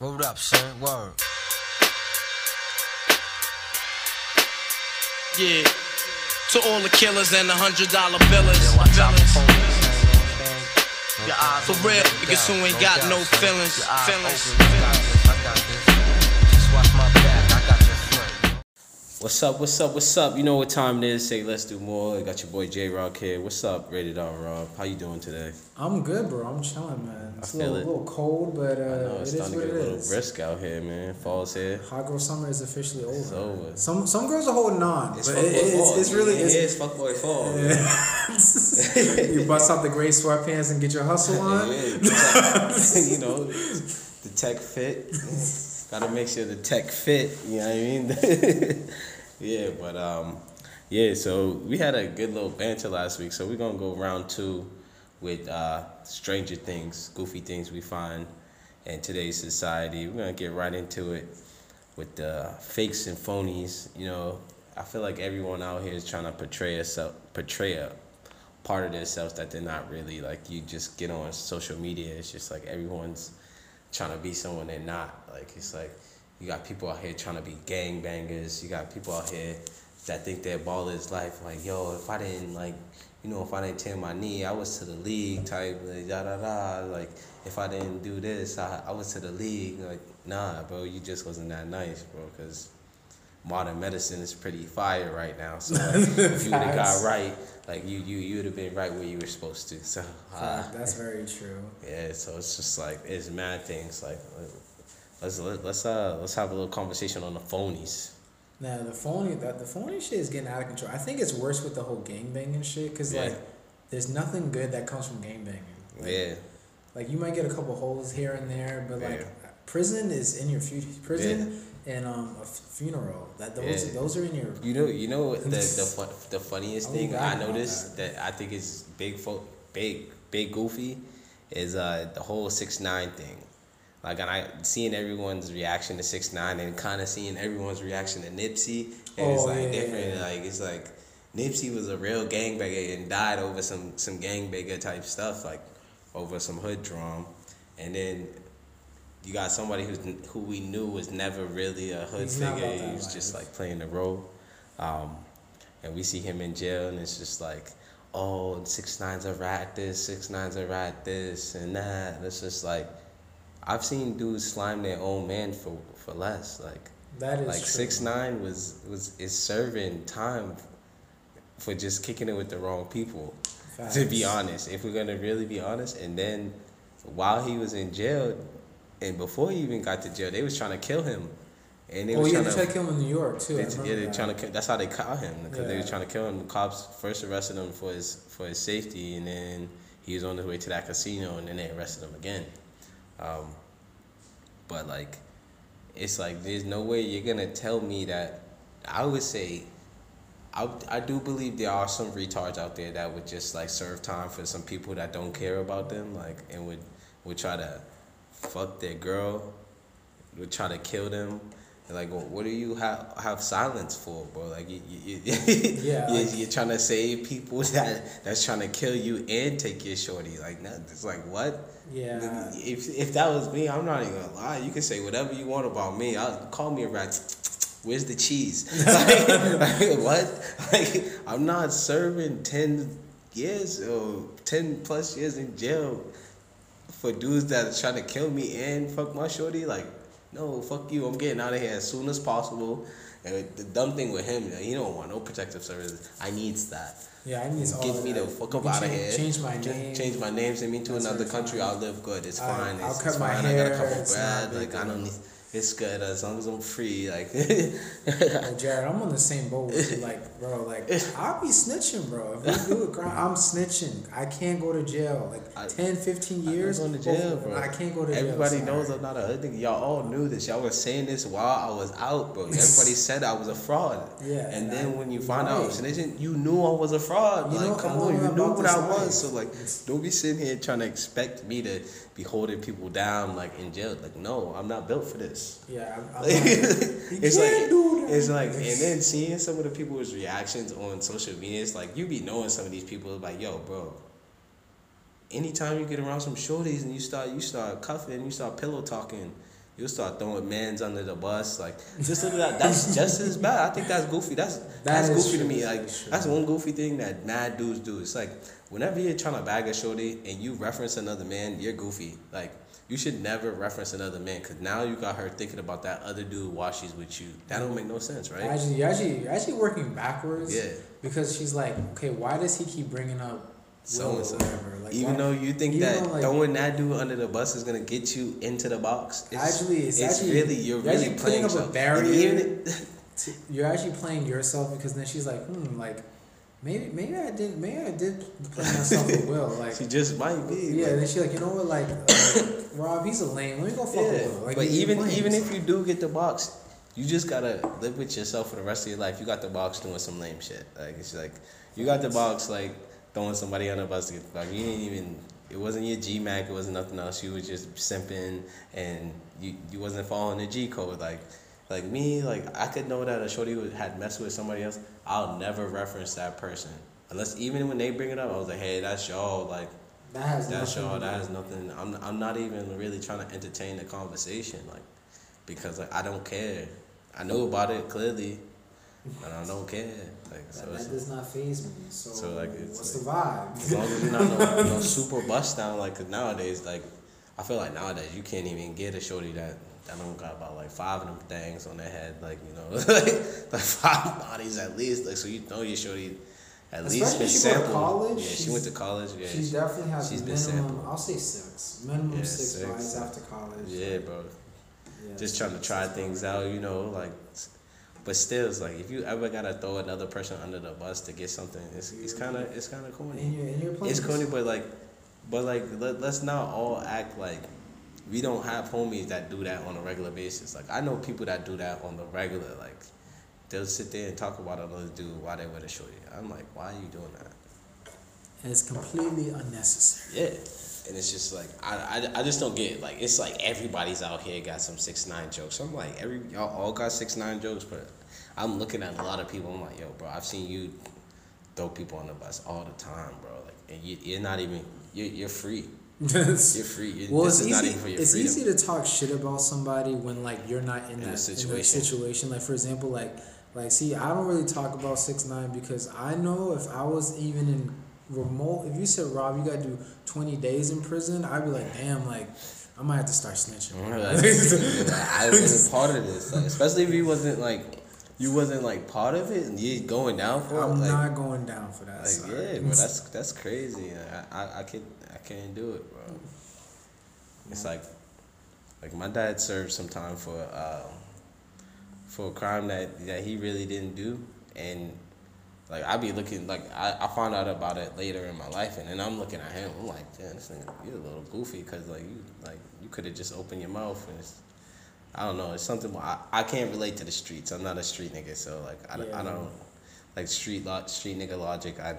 Word up, son. Word. Yeah. To all the killers and the hundred dollar billers. Yo, Billers. for police, man, you know what I'm saying? Your For real, niggas who ain't got no feelings, feelings, What's up? What's up? What's up? You know what time it is. Say let's do more. I got your boy J Rock here. What's up, Rated R Rob? How you doing today? I'm good, bro. I'm chilling, man. It's a feel little, it. little cold, but uh, I know it's is starting to get a little is. brisk out here, man. Fall's here. Hot girl summer is officially over. It's over. Some some girls are holding on, It's but it, it's, fall. it's really it it's, is fuckboy fall. you bust out the gray sweatpants and get your hustle on. Yeah, you know, the tech fit. Gotta make sure the tech fit. You know what I mean? Yeah, but um, yeah. So we had a good little banter last week. So we're gonna go round two with uh, stranger things, goofy things we find in today's society. We're gonna get right into it with the fakes and phonies. You know, I feel like everyone out here is trying to portray a self, portray a part of themselves that they're not really. Like you just get on social media, it's just like everyone's trying to be someone they're not. Like it's like you got people out here trying to be gang bangers. You got people out here that think their ball is life. Like yo, if I didn't like, you know, if I didn't tear my knee, I was to the league type. Like, da da da. Like if I didn't do this, I I was to the league. Like nah, bro, you just wasn't that nice, bro, because modern medicine is pretty fire right now. So like, if you would have got right, like you you you would have been right where you were supposed to. So uh, That's very true. yeah, so it's just like it's mad things. Like let's let, let's uh let's have a little conversation on the phonies. Now the phony that the phony shit is getting out of control. I think it's worse with the whole gangbanging shit because Yeah. like there's nothing good that comes from gangbanging. Like, Yeah, Like you might get a couple holes here and there, but like Yeah. prison is in your future. Prison and um a f- funeral. That those Yeah. those are in your. you know you know the the fun, the funniest I thing I about noticed that. I think is big fo- big big goofy is uh the whole six nine thing. Like and I seeing everyone's reaction to six nine and kind of seeing everyone's reaction to Nipsey and it's Oh, like yeah, different. yeah. Like it's like Nipsey was a real gangbanger and died over some some gangbanger type stuff like over some hood drum, and then you got somebody who's who we knew was never really a hood He's figure. He was just like playing the role, um, and we see him in jail, and it's just like, oh, six nines a rat this, six nines a rat this, and that. And it's just like, I've seen dudes slime their own man for for less. Like That is like six nine was was is serving time for just kicking it with the wrong people. To be honest, if we're gonna really be honest, and then while he was in jail, and before he even got to jail, they was trying to kill him, and they Oh was yeah, trying they to. tried to kill him in New York too. They, yeah, they that. trying to. That's how they caught him because they was trying to kill him. The cops first arrested him for his for his safety, and then he was on his way to that casino, and then they arrested him again. Um, but like, it's like there's no way you're gonna tell me that. I would say, I I do believe there are some retards out there that would just like serve time for some people that don't care about them, like and would would try to fuck their girl, would try to kill them. And like, well, what do you have have silence for, bro? Like, you, you, you, Yeah, you're, like- you're trying to save people that that's trying to kill you and take your shorty. Like, no, it's like what? Yeah. If if that was me, I'm not even gonna lie. You can say whatever you want about me. I'll call me a rat. Where's the cheese? like, like, what? Like I'm not serving ten years or ten plus years in jail for dudes that are trying to kill me and fuck my shorty. Like, no, fuck you. I'm getting out of here as soon as possible. And the dumb thing with him, he don't want no protective services. I needs that. Yeah, I need all Get me that. the fuck up out of here. Change my name. Change my name. Send me to That's another country. I'll live good. It's I- fine. I'll It's, cut it's my fine. I got hair, a couple bread. Like I don't need. It's good as long as I'm free. Like Jared, I'm on the same boat with you. Like, bro, like, I'll be snitching, bro. If we do a crime, I'm snitching. I can't go to jail. Like, I- 10, 15 I'm years. going to jail, oh, bro. I can't go to jail. Everybody knows I'm not a hood nigga. Y'all all knew this. Y'all were saying this while I was out, bro. Everybody said I was a fraud. Yeah, And and then I- when you find out I'm snitching, you knew I was a fraud. You like, know, come on, you knew what I was. So like, don't be sitting here trying to expect me to be holding people down like in jail. Like, no, I'm not built for this. Yeah, I'm, I'm it's like that. it's like, and then seeing some of the people's reactions on social media, it's like you be knowing some of these people. Like, yo, bro. Anytime you get around some shorties and you start you start cuffing, you start pillow talking, you'll start throwing mans under the bus. Like just look at that. That's just as bad. I think that's goofy. That's that's is goofy to me. Like that's one goofy thing that mad dudes do. It's like whenever you're trying to bag a shorty and you reference another man, you're goofy. Like you should never reference another man because now you got her thinking about that other dude while she's with you. That don't make no sense, right? Actually, you're actually, you're actually working backwards. Yeah. Because she's like, okay, why does he keep bringing up So and so. Like, Even why- though you think that though, like- throwing that dude under the bus is gonna get you into the box, it's, Actually, it's actually- really you're, you're really playing up a yourself. barrier. And even t- you're actually playing yourself because then she's like, hmm, like maybe maybe I did maybe I did play myself with Will. Like she just might be. yeah, like- then she's like, you know what, like uh, Rob, he's a lame. Let me go fuck Yeah, with Will. Like, but even even if you do get the box, you just gotta live with yourself for the rest of your life. You got the box doing some lame shit. Like it's like you got the box like throwing somebody on the bus to get box. You didn't even. It wasn't your G Mac. It wasn't nothing else. You was just simping, and you you wasn't following the G code. Like like me, like I could know that a shorty had messed with somebody else. I'll never reference that person unless even when they bring it up, I was like, hey, that's y'all. Like that has that's nothing all. That has nothing. I'm I'm not even really trying to entertain the conversation, like, because like I don't care. I know about it clearly, and I don't care. Like so, that, it's, that does not phase me. So, So, like, it's what's like- the vibe? as long as you're not no, no super bust down, like, cause nowadays, like, I feel like nowadays you can't even get a shorty that that don't got about like five of them things on their head, like you know, like, like five bodies at least. Like so, you know your shorty at least Especially been she sampled. college, Yeah, she went to college. Yeah, she definitely has she's been sampled. I'll say six. Minimum Yeah, six, six. bodies after college. yeah, bro. Yeah, just trying to try things out, you know, like. But still, it's like if you ever gotta throw another person under the bus to get something, it's it's kind of it's kind of And corny. you're, and you're It's corny, but like, but like let, let's not all act like we don't have homies that do that on a regular basis. Like I know people that do that on the regular. Like they'll sit there and talk about another dude while they with a shorty. I'm like, why are you doing that? And it's completely unnecessary. Yeah. And it's just like I, I, I just don't get it. Like it's like everybody's out here got some six nine jokes. I'm like every y'all all got six nine jokes, but I'm looking at a lot of people. I'm like, yo, bro, I've seen you throw people on the bus all the time, bro. Like, and you, you're not even you're, you're free. You're free. Well, this it's is not easy. even for your It's freedom. easy to talk shit about somebody when like you're not in, In that the in that situation. situation. Like for example, like like see, I don't really talk about six nine because I know if I was even in remote, if you said Rob, you gotta do twenty days in prison, I'd be like, damn, like I might have to start snitching. Like, I wasn't part of this, like, especially if he wasn't like you wasn't like part of it and you going down for it. I'm like, not going down for that. Like yeah, bro, that's that's crazy. I I, I can I can't do it, bro. It's like like my dad served some time for uh, for a crime that that he really didn't do, and like I be looking like I, I found out about it later in my life, and then I'm looking at him. I'm like, damn, this nigga, you're a little goofy because like you like you could have just opened your mouth and. It's, I don't know. It's something I, I can't relate to the streets. I'm not a street nigga, so like I, Yeah. I don't like street lo- street nigga logic. I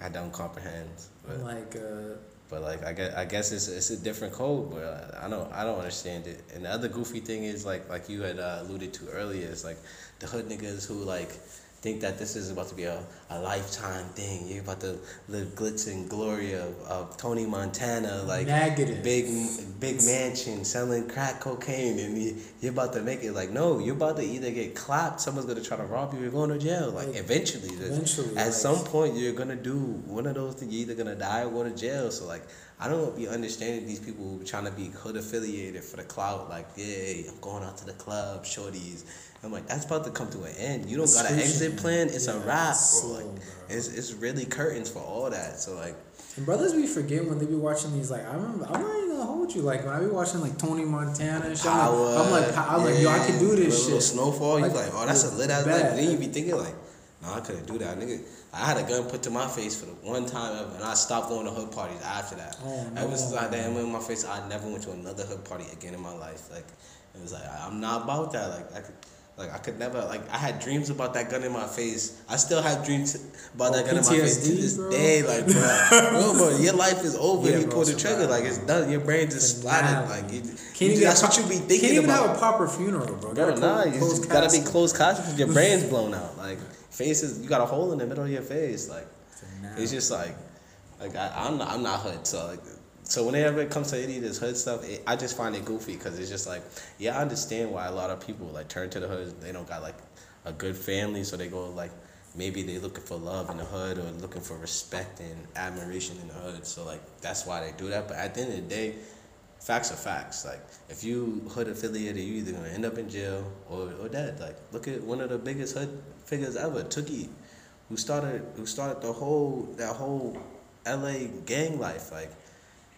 I don't comprehend. But like uh, but like I guess I guess it's it's a different code, but I don't I don't understand it. And the other goofy thing is like like you had uh, alluded to earlier is like the hood niggas who like think that this is about to be a, a lifetime thing. You're about to live glitz and glory of, of Tony Montana, like Negative. big big mansion selling crack cocaine, and you, you're about to make it like no, you're about to either get clapped, someone's gonna try to rob you, you're going to jail. Like Like, eventually, eventually, at like- some point you're gonna do one of those things. You're either gonna die or go to jail. So like, I don't be understanding these people trying to be hood affiliated for the clout. Like, yeah, I'm going out to the club, shorties. I'm like, that's about to come to an end. You don't got an exit plan. It's a wrap, it's bro. slow, Like, bro. it's it's really curtains for all that. So like, And brothers be forgetting when they be watching these like I remember I'm not even gonna hold you like when I be watching like Tony Montana and shit I'm like, I'm like I'm like yo I can do this shit. snowfall. you Like, like, oh, that's a lit ass life. Then you be thinking like, no, I couldn't do that, nigga. I had a gun put to my face for the one time ever, and I stopped going to hood parties after that. Oh, Ever since. I had that in my face, I never went to another hood party again in my life. Like, it was like I'm not about that. Like, I could. Like I could never like I had dreams about that gun in my face. I still have dreams about Oh, that gun in my face to oh, this bro? day. Like, bro, bro, bro, your life is over. Yeah, you bro, pull the trigger, bad, like it's done. Your brain just splattered. Like, you, Can't you- even that's have what a- you be thinking Can't even about. have a proper funeral, bro. Bro, Gotta nah, close- you gotta be casket. closed casket. Because your brain's blown out. Like faces, you got a hole in the middle of your face. Like Nah. it's just like, like I, I'm not, I'm not hood, so like so whenever it comes to any of this hood stuff, it, I just find it goofy because it's just like, yeah, I understand why a lot of people like turn to the hood. They don't got like a good family, so they go like maybe they looking for love in the hood or looking for respect and admiration in the hood. So like that's why they do that. But at the end of the day, facts are facts. Like if you hood affiliated, you either gonna end up in jail or, or dead. Like look at one of the biggest hood figures ever, Tookie, who started who started the whole that whole LA gang life. Like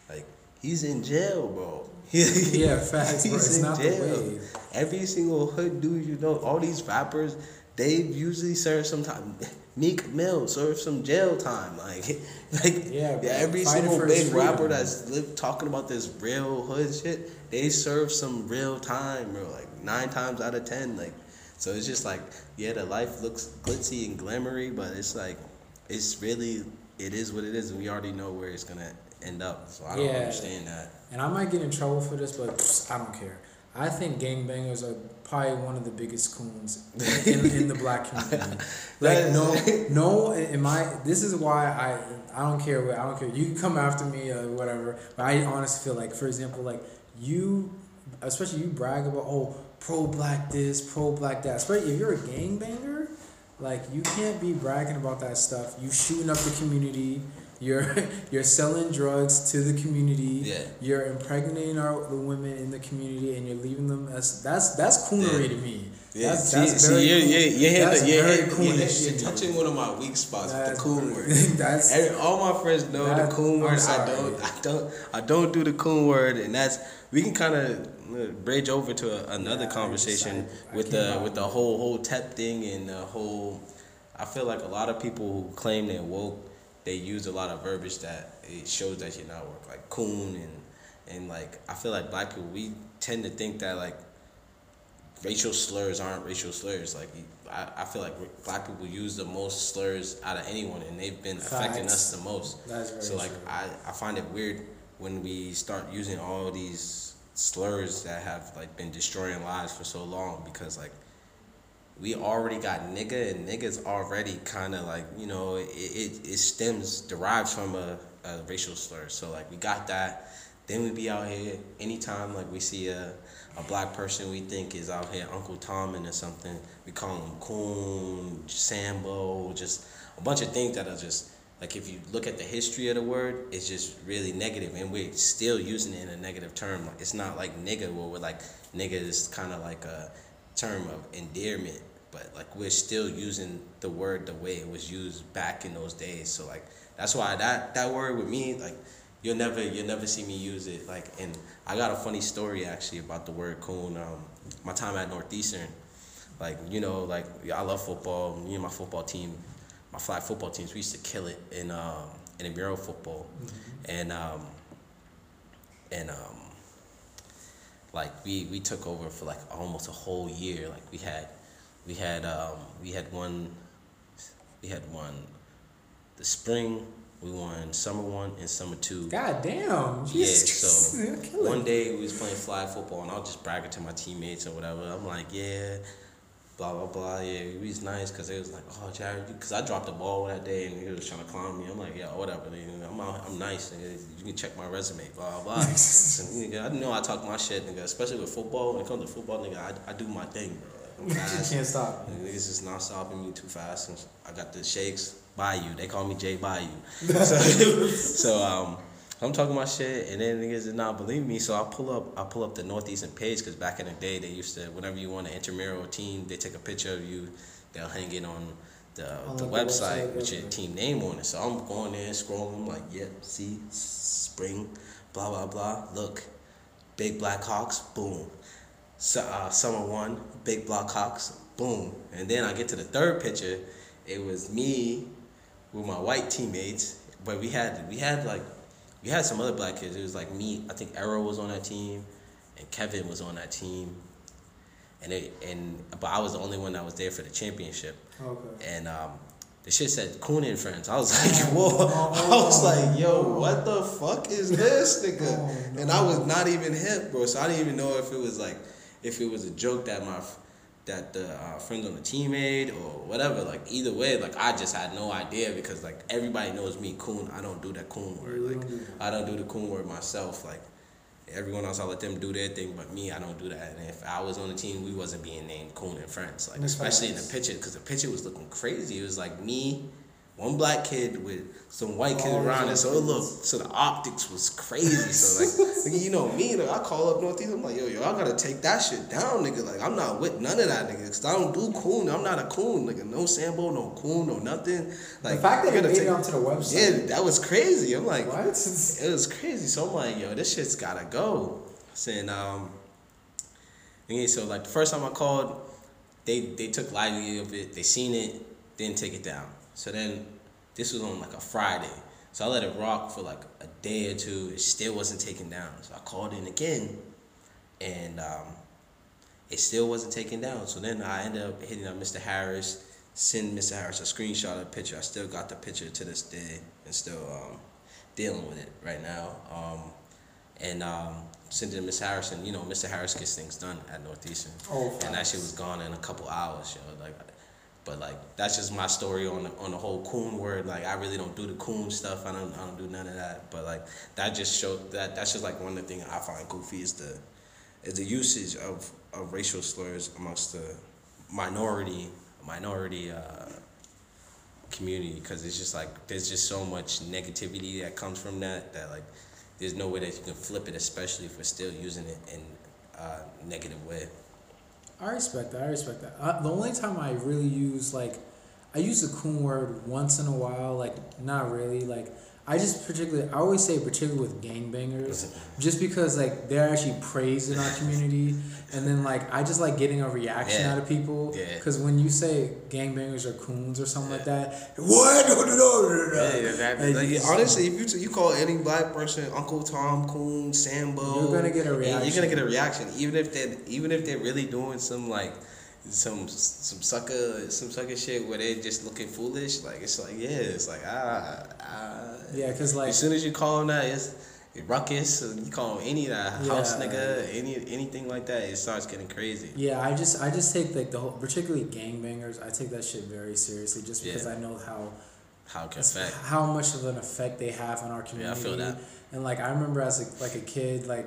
like he's in jail, bro. Yeah, facts, bro. It's not the way. Every single hood dude you know, all these rappers, they usually serve some time. Meek Mill served some jail time. Like, like Yeah, bro. every single big rapper that's live talking about this real hood shit, they serve some real time, bro. Like nine times out of ten, like. So it's just like, yeah, the life looks glitzy and glamoury, but it's like, it's really, it is what it is, and we already know where it's gonna end up. So I don't Yeah. understand that. And I might get in trouble for this, but I don't care. I think gangbangers are probably one of the biggest coons in, in the black community. Like no, no. In my this is why I I don't care what I don't care. You can come after me or whatever, but I honestly feel like, for example, like you, especially you brag about oh pro black this, pro black that. Especially if you're a gangbanger, like you can't be bragging about that stuff. You shooting up the community. You're you're selling drugs to the community. Yeah. You're impregnating our the women in the community, and you're leaving them as that's that's coonery Yeah. to me. Yeah, that's, see, that's see, very you're, you're, you're, That's the, you're, very you're, coonish hitting- to you're touching one of my weak spots with the coon word. that's- Every, all my friends know That- the coon word. I don't, I don't, I don't do the coon word, and that's we can kind of bridge over to a, another Yeah, conversation I- I with the with the whole Hotep thing and the whole. I feel like a lot of people who claim they're woke, they use a lot of verbiage that it shows that you're not woke, like coon and and like I feel like black people we tend to think that like racial slurs aren't racial slurs. Like I, I feel like black people use the most slurs out of anyone, and they've been affecting us the most. So like true. I, I find it weird when we start using all these slurs that have like been destroying lives for so long because like we already got nigga and niggas already kind of like you know it, it, it stems derives from a, a racial slur. So like we got that. Then we be out here anytime like we see a, a black person we think is out here uncle tommen or something we call him coon sambo just a bunch of things that are just like if you look at the history of the word it's just really negative and we're still using it in a negative term. It's not like nigga where we're like nigga is kind of like a term of endearment but like we're still using the word the way it was used back in those days. So like that's why that that word with me like you'll never you'll never see me use it. Like and i got a funny story actually about the word coon um my time at northeastern. Like you know like i love football me and my football team my flag football teams we used to kill it in um intramural football and um and um like we we took over for like almost a whole year like we had we had um we had one we had one the spring we won summer one and summer two God damn. yeah, so one day we was playing flag football and I was just bragging to my teammates or whatever. I'm like, yeah, blah blah blah. Yeah, we was nice because it was like, oh Jared, because I dropped the ball that day and he was trying to clown me. I'm like, yeah, whatever. Nigga. I'm out, I'm nice. Nigga. You can check my resume. Blah blah. nigga, I know I talk my shit, nigga. Especially with football. When it comes to football, nigga, I, I do my thing, bro. Like, You fast. can't stop. Niggas is not stopping me too fast. And I got the shakes. Bayou. They call me Jay Bayou. So, so um, I'm talking my shit, and then niggas did not believe me. So I pull up, I pull up the Northeastern page because back in the day they used to, whenever you want an intramural a team, they take a picture of you, they'll hang it on the On the the website website, with your team name on it. So I'm going there, scrolling. I'm like, yep, see, spring, blah blah blah. Look, big Black Hawks, boom. So, uh, summer one, big Black Hawks, boom. And then I get to the third picture. It was me with my white teammates, but we had we had like we had some other black kids. It was like me. I think Arrow was on that team, and Kevin was on that team. And it and but I was the only one that was there for the championship. Okay. And um, the shit said Coon and Friends. I was like, whoa. I was like, yo, what the fuck is this, nigga? Oh, no. And I was not even hip, bro. So I didn't even know if it was like, if it was a joke that my that the uh, friends on the team made or whatever. Like either way, like I just had no idea because like everybody knows me, coon. I don't do that coon word. Like don't do that. I don't do the coon word myself. Like everyone else, I let them do their thing, but me, I don't do that. And if I was on the team, we wasn't being named coon and friends. Like especially in the picture, because the picture was looking crazy. It was like me. One black kid with some white kids All around it, so it looked so the optics was crazy. So like, you know me, like, I call up Northeast, I'm like, yo, yo, I gotta take that shit down, nigga. Like I'm not with none of that, nigga. Cause I don't do coon. I'm not a coon, nigga. No sambo, no coon, no nothing. Like the fact that you it made take- it onto the website. yeah, that was crazy. I'm like, What? it was crazy. So I'm like, yo, this shit's gotta go. Saying, um, and so like the first time I called, they they took lively of it. They seen it, didn't take it down. So then this was on like a Friday. So I let it rock for like a day or two. It still wasn't taken down. So I called in again, and um, it still wasn't taken down. So then I ended up hitting up Mr. Harris, send Mr. Harris a screenshot of the picture. I still got the picture to this day, and still um, dealing with it right now. Um, and um, sent it to Miss Harrison. You know, Mr. Harris gets things done at Northeastern, Oh, and that shit was gone in a couple hours, yo. Like, but like that's just my story on the, on the whole coon word. Like, I really don't do the coon stuff. I don't I don't do none of that. But like that just showed that that's just like one of the things I find goofy is the is the usage of, of racial slurs amongst the minority minority uh, community because it's just like there's just so much negativity that comes from that that like there's no way that you can flip it especially if we're still using it in a negative way I respect that. I respect that. Uh, the only time I really use like, I use the coon word once in a while. Like, not really. Like, I just particularly, I always say particularly with gangbangers, just because like they're actually praised in our community, and then like I just like getting a reaction Yeah. out of people. Yeah. Because when you say gangbangers or coons or something like that, what? No, no, no, no, no. that, Like, like, honestly, if you you call any black person Uncle Tom, Coon, Sambo, You're gonna get a and You're reaction. gonna get a reaction, even if they even if they're really doing some like some some sucker some sucker shit where they're just looking foolish. Like it's like yeah, it's like ah ah. Yeah, because like as soon as you call them that, it's ruckus. and You call them any that house nigga, any anything like that, it starts getting crazy. Yeah, I just I just take like the whole, particularly gangbangers. I take that shit very seriously, just because Yeah. I know how How can affect. how much of an effect they have on our community. Yeah, I feel that. And like I remember as a, like a kid, like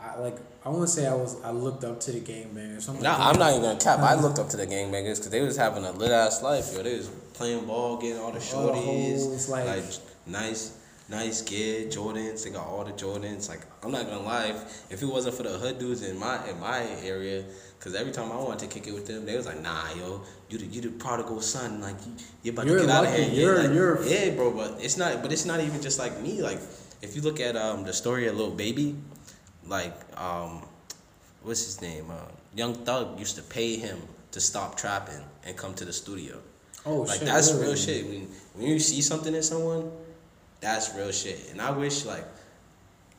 I like I want to say I was I looked up to the gangbangers. Nah, like, I'm not even gonna cap. I looked up to the gangbangers because they was having a lit ass life, yo. They was playing ball, getting all the All the shorties, like- like, nice, nice gear, Jordans. They got all the Jordans. Like I'm not gonna lie, if, if it wasn't for the hood dudes in my in my area, because every time I wanted to kick it with them, they was like, Nah, yo, you the you the prodigal son, like you you about You're to get out of lucky. here. Yeah, You're- like, you're- yeah, bro. But it's not. But it's not even just like me. Like if you look at um the story of Lil Baby, like um what's his name? Uh, Young Thug used to pay him to stop trapping and come to the studio. oh like shit, that's really? real shit. When when you see something in someone, that's real shit. And I wish like,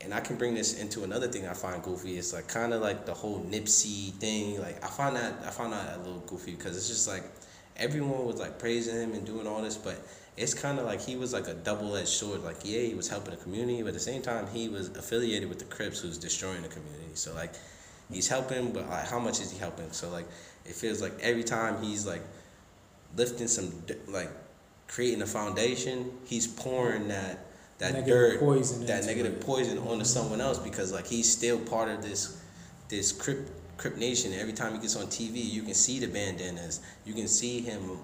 and I can bring this into another thing I find goofy. It's like kind of like the whole Nipsey thing. Like I find that I find that a little goofy because it's just like everyone was like praising him and doing all this, but it's kind of like he was like a double edged sword. Like yeah, he was helping the community, but at the same time he was affiliated with the Crips, who's destroying the community. So like he's helping, but like how much is he helping? So like it feels like every time he's like lifting some like creating a foundation, he's pouring that that Negative dirt, poison that negative it. poison onto someone else because like he's still part of this this Crip Crip Nation. Every time he gets on TV, you can see the bandanas. You can see him.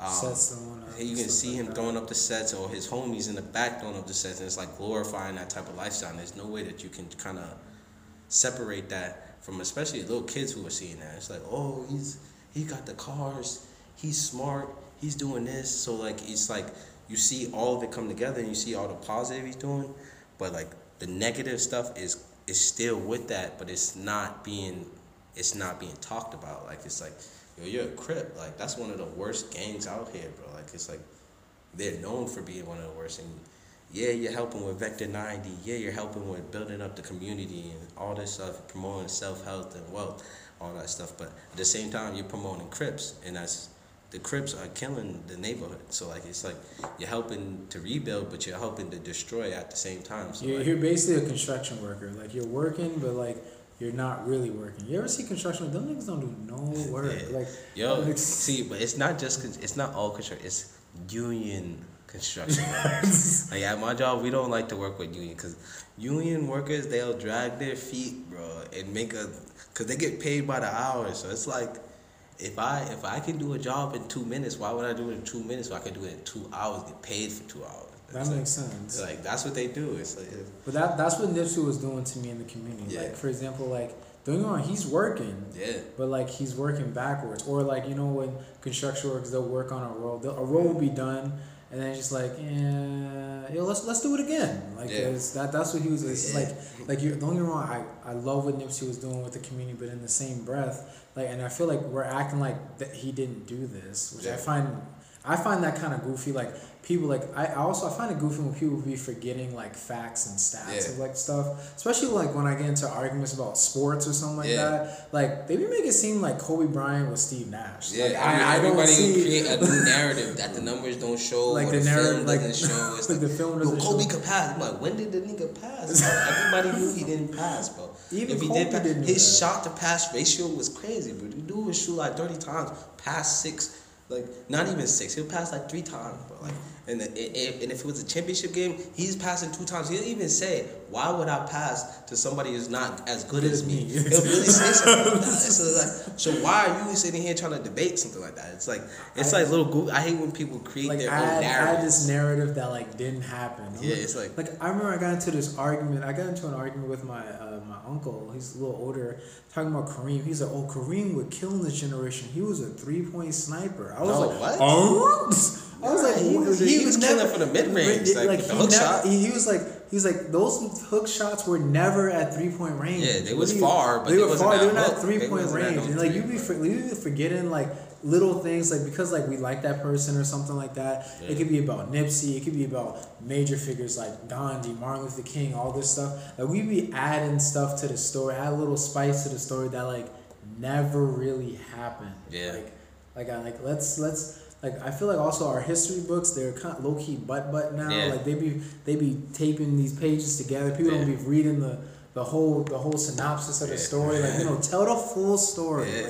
Um, Sets throwing up you can see like him that. throwing up the sets or his homies in the back throwing up the sets, and it's like glorifying that type of lifestyle. And there's no way that you can kind of separate that from especially little kids who are seeing that. It's like, oh, he's he got the cars, he's smart, he's doing this. So like it's like you see all of it come together and you see all the positive he's doing, but like the negative stuff is is still with that, but it's not being it's not being talked about. Like it's like, yo, you're a crip. Like that's one of the worst gangs out here, bro. Like it's like they're known for being one of the worst. And yeah, you're helping with Vector 90. Yeah, you're helping with building up the community and all this stuff, promoting self health and wealth, all that stuff. But at the same time, you're promoting Crips, and that's the Crips are killing the neighborhood. So like it's like you're helping to rebuild, but you're helping to destroy at the same time. So You're, like, you're basically a construction worker. Like you're working, but like you're not really working. You ever see construction? Them niggas don't do no work. Yeah. Like Yo, like, see, but it's not just it's not all construction. It's union construction. like at my job, we don't like to work with union because union workers they'll drag their feet, bro, and make a because they get paid by the hour. So it's like if I if I can do a job in two minutes, why would I do it in two minutes? When I can do it in two hours, get paid for two hours. That It's like- makes sense. like that's what they do. It's like But that that's what Nipsey was doing to me in the community. Yeah. Like for example, like don't get me wrong, he's working. yeah, But like he's working backwards, or like you know when construction workers they'll work on a road, a road will be done, and then it's just like, yeah, yo, let's let's do it again. Like Yeah. it's, that that's what he was. It's Yeah. like like you don't get me wrong, I I love what Nipsey was doing with the community, but in the same breath, like, and I feel like we're acting like that he didn't do this, which I find I find that kind of goofy. Like people like I also I find it goofy when people be forgetting like facts and stats Yeah. of like stuff, especially like when I get into arguments about sports or something like Yeah. that. Like they be make it seem like Kobe Bryant was Steve Nash. yeah. like, I, I don't everybody see create a new narrative that the numbers don't show, Like the the, narrative- film like- doesn't show. It's like like, the film Yo, doesn't Kobe show. could pass. I'm like, when did the nigga pass? Everybody knew he didn't pass, bro. Even if he Kobe did pass, his shot to pass ratio was crazy, bro. The dude would shoot like 30 times, pass six, like not even six. He'll pass like three times, bro. Like, and, the- i- i- and if it was a championship game, he's passing two times. He'll even say, "Why would I pass to somebody who's not as good as me?" He'll really say something like that. So, like, so why are you sitting here trying to debate something like that? It's like it's I- like little. Goo- I hate when people create like their add, own narrative. this narrative that like didn't happen. I'm Yeah, it's like- like I remember I got into this argument. I got into an argument with my uh, my uncle. He's a little older, talking about Kareem. He's like, "Oh, Kareem would kill in this generation. He was a three point sniper." I was No, like, what? "Oh." I was like, he was- he was killing for the mid-range, like, with the he hook never- shot. He, he was like, he was like, those hook shots were never at three point range. Yeah, they was far, but they they were far. They were not three point range. And like you be we be forgetting like little things like because like we like that person or something like that. Yeah. It could be about Nipsey. It could be about major figures like Gandhi, Martin Luther King, all this stuff. Like we be adding stuff to the story, add a little spice to the story that like never really happened. Yeah. Like, like I like let's let's. Like I feel like also our history books they're kind of low key butt butt now. Yeah. Like they be they be taping these pages together. People don't be reading the the whole the whole synopsis of the Yeah. story. Like you know, tell the full story. Yeah,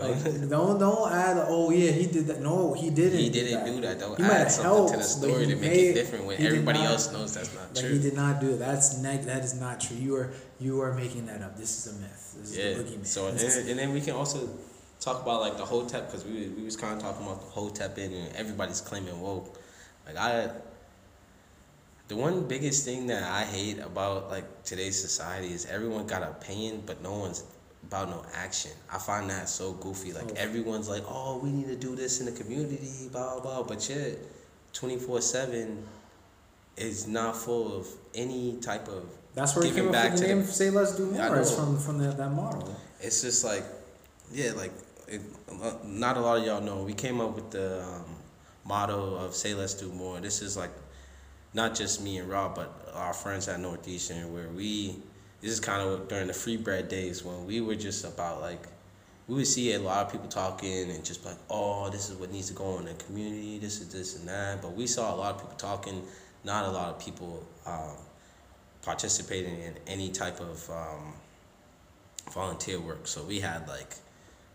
Like, don't- like, don't don't add. Oh yeah, he did that. No, he didn't. He didn't do that. Don't He add something to the story to make made- it different when everybody not- else knows that's not Like true. he did not do it. That's neg- That is not true. You are you are making that up. This is a myth. This is Yeah. the boogeyman. So and, and then we can also talk about like the whole Hotep because we we was kind of talking about the whole Hotep and everybody's claiming woke. Like I, the one biggest thing that I hate about like today's society is everyone got an opinion, but no one's about no action. I find that so goofy. Like Oh. everyone's like, oh, we need to do this in the community, blah blah. blah. But yet, twenty four seven is not full of any type of that's where it giving came up back with the to name the- "Say Let's Do Yeah, More." It's know. from from that, that model. it's just like, yeah, like it, uh, not a lot of y'all know. We came up with the um, motto of "Say Let's Do More." This is like not just me and Rob, but our friends at Northeastern, where we. This is kind of during the free bread days when we were just about like, we would see a lot of people talking and just like, oh, this is what needs to go on in the community. This is this and that. But we saw a lot of people talking, not a lot of people um, participating in any type of um, volunteer work. So we had like,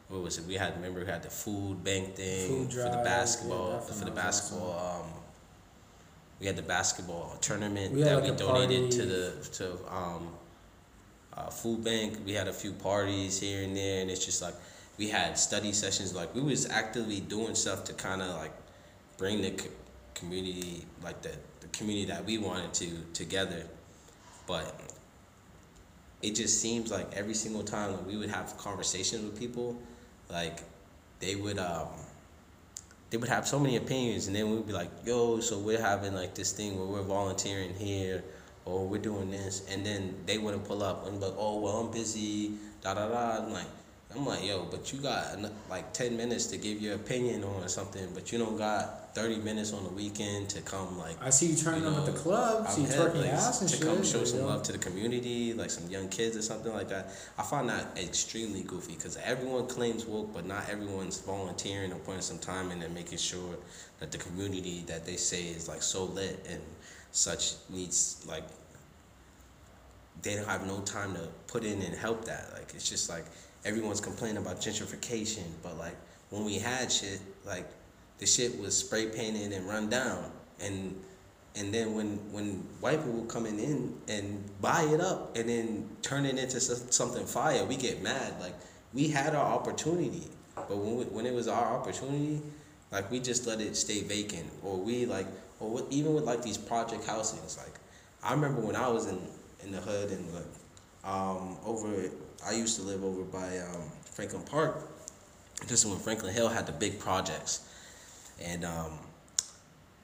what was it? We had remember we had the food bank thing Food for the basketball yeah, for the basketball. Um, we had the basketball tournament We that like, we donated to the to um, uh, food bank. We had a few parties here and there, and it's just like we had study sessions. Like we was actively doing stuff to kind of like bring the co- community, like the the community that we wanted to together, but it just seems like every single time that we would have conversations with people, like they would um they would have so many opinions and then we'd be like, yo, so we're having like this thing where we're volunteering here or we're doing this. And then they wouldn't pull up and be like, Oh well I'm busy, da da da. I'm like I'm like, yo, but you got like ten minutes to give your opinion on something, but you don't got thirty minutes on the weekend to come like I see you turning you up at the club. See you twerking like, ass and to shit. come show some love to the community, like some young kids or something like that. I find that extremely goofy because everyone claims woke, but not everyone's volunteering or putting some time in and making sure that the community that they say is like so lit and such needs like they don't have no time to put in and help that. Like it's just like everyone's complaining about gentrification, but like when we had shit, like the shit was spray painted and run down, and and then when when white people coming in and buy it up and then turn it into something fire, we get mad. Like we had our opportunity, but when we, when it was our opportunity, like we just let it stay vacant, or we like, or with, even with like these project housings, like I remember when I was in in the hood and like um over I used to live over by um, Franklin Park. This is when Franklin Hill had the big projects, and um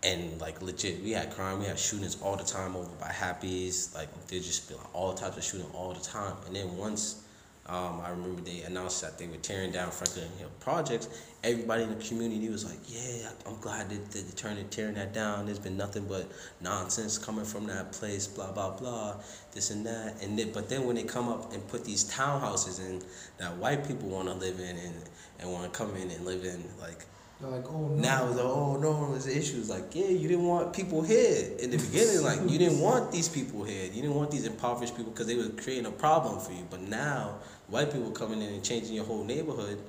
and like legit, we had crime, we had shootings all the time over by Happy's. Like there just be like all types of shooting all the time. And then once um, I remember they announced that they were tearing down Franklin Hill projects. Everybody in the community was like, "Yeah, I'm glad that they're turning tearing that down. There's been nothing but nonsense coming from that place. Blah blah blah, this and that." And then, but then when they come up and put these townhouses in that white people want to live in and and want to come in and live in, like They're like, oh no. now it's like, oh no, there's issues. Like, yeah, you didn't want people here in the beginning. Like, you didn't want these people here. You didn't want these impoverished people because they were creating a problem for you. But now, white people coming in and changing your whole neighborhood.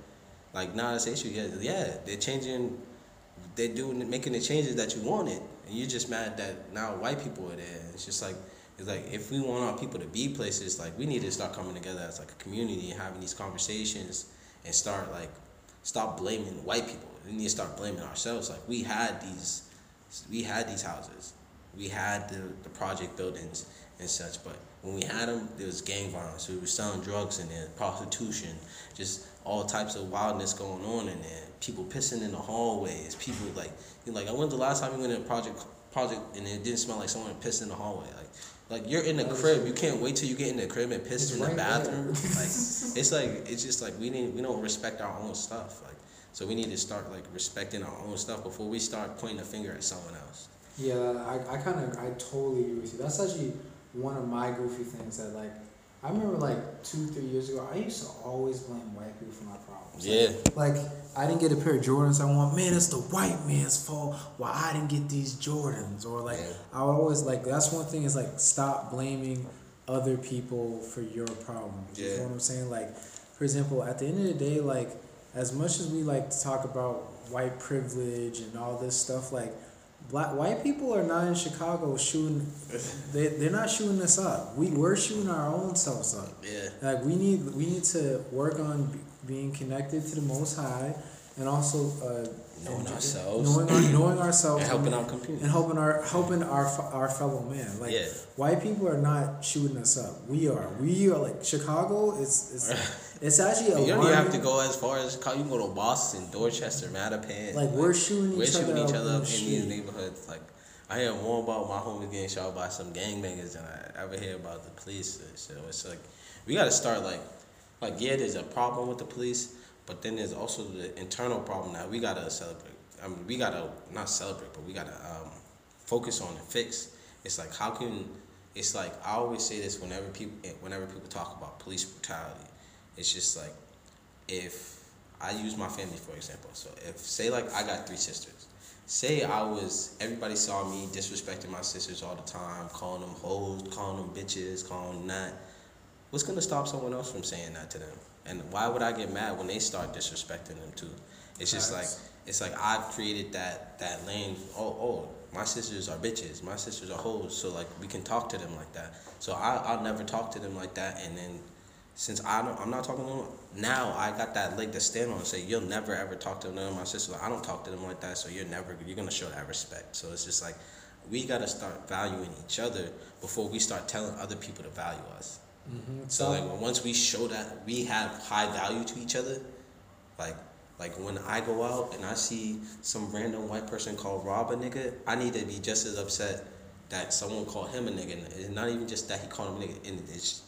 Like, now it's an issue. Yeah, yeah, they're changing. They're doing, making the changes that you wanted, and you're just mad that now white people are there. It's just like. It's like if we want our people to be places, like we need to start coming together as like a community and having these conversations and start like stop blaming white people. We need to start blaming ourselves. Like we had these, we had these houses, we had the, the project buildings and such. But when we had them, there was gang violence. We were selling drugs in there, prostitution, just all types of wildness going on in there. People pissing in the hallways. People like, like I went the last time we went in a project project and it didn't smell like someone pissed in the hallway. Like like you're in the crib, you can't wait till you get in the crib and piss It's in the right there. bathroom. like it's like it's just like we need we don't respect our own stuff. Like so we need to start like respecting our own stuff before we start pointing a finger at someone else. Yeah, I, I kind of, I totally agree with you. That's actually one of my goofy things that, like, I remember, like, two, three years ago, I used to always blame white people for my problems. Yeah. Like, I didn't get a pair of Jordans I want. Man, it's the white man's fault why I didn't get these Jordans. Or, like, Yeah. I would always, like, that's one thing is, like, stop blaming other people for your problems. You Yeah. know what I'm saying? Like, for example, at the end of the day, like, as much as we like to talk about white privilege and all this stuff, like black white people are not in Chicago shooting. They they're not shooting us up. We we're shooting our own selves up. Yeah. Like we need we need to work on b- being connected to the Most High, and also uh, Knowing and- ourselves. knowing our, knowing ourselves, And helping our community. and helping our helping our our fellow man. Like Yeah. white people are not shooting us up. We are. We are like Chicago. It's it's it's actually a You don't even have to go as far as Chicago. You can go to Boston, Dorchester, Mattapan. Like we're shooting we're each shooting other each up other in up in these neighborhoods. Like I hear more about my homies getting shot by some gangbangers than I ever hear about the police. So it's like we got to start like like yeah, there's a problem with the police, but then there's also the internal problem that we gotta celebrate. I mean, we gotta not celebrate, but we gotta um, focus on and fix. It's like how can it's like I always say this whenever people whenever people talk about police brutality. It's just like if I use my family for example. So if say like I got three sisters. Say I was everybody saw me disrespecting my sisters all the time, calling them hoes, calling them bitches, calling them that. What's gonna stop someone else from saying that to them? And why would I get mad when they start disrespecting them too? It's just like it's like I've created that that lane. Oh oh, my sisters are bitches. My sisters are hoes. So like we can talk to them like that. So I I'll never talk to them like that. And then since I don't, I'm not talking to them now. I got that leg to stand on and say you'll never ever talk to none of my sisters. I don't talk to them like that. So you're never you're gonna show that respect. So it's just like we gotta start valuing each other before we start telling other people to value us. Mm-hmm. So like once we show that we have high value to each other, like like when I go out and I see some random white person called Rob a nigga, I need to be just as upset that someone called him a nigga. And it's not even just that he called him a nigga. And it's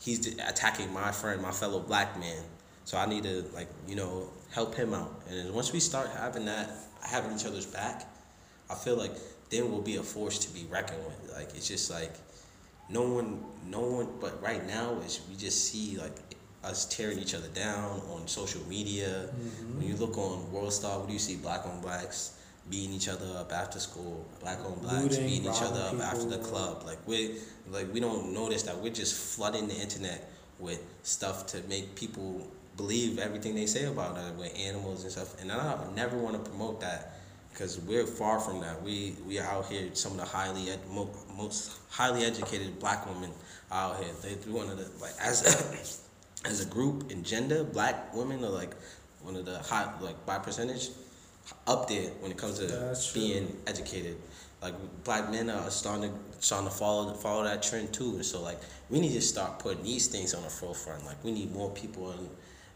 he's attacking my friend, my fellow black man. So I need to like you know help him out. And once we start having that, having each other's back, I feel like then we'll be a force to be reckoned with. Like it's just like no one, no one. But right now is we just see like us tearing each other down on social media. Mm-hmm. When you look on World Star, what do you see? Black on blacks, beating each other up after school, black on blacks Looting, beating each other up after the club. Like we like we don't notice that we're just flooding the internet with stuff to make people believe everything they say about us with animals and stuff. And I never want to promote that because we're far from that. We we are out here. Some of the highly ed, mo, most highly educated black women out here. They one of the like as as a group in gender, black women are like one of the high like by percentage up there when it comes to That's true. being educated. Like black men are starting to starting to follow follow that trend too. And so like we need to start putting these things on the forefront. Like we need more people in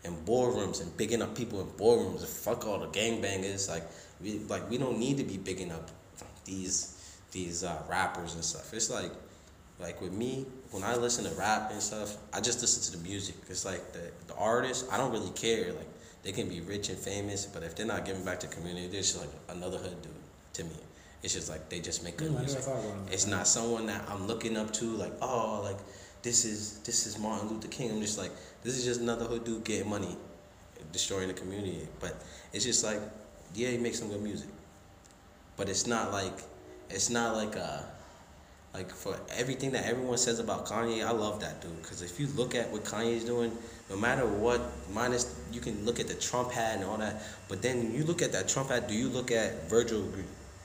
in boardrooms and bigging up people in boardrooms. And fuck all the gangbangers. Like we like we don't need to be bigging up these these uh, rappers and stuff. It's like like with me when I listen to rap and stuff, I just listen to the music. It's like the the artists. I don't really care. Like they can be rich and famous, but if they're not giving back to the community, they're just like another hood dude to me. It's just like they just make good never music. thought about it like It's not someone that I'm looking up to. Like oh, like this is this is Martin Luther King. I'm just like this is just another hood dude getting money, destroying the community. But it's just like yeah, he makes some good music, but it's not like it's not like uh like for everything that everyone says about Kanye, I love that dude. Because if you look at what Kanye's doing, no matter what, minus you can look at the Trump hat and all that, but then you look at that Trump hat. Do you look at Virgil?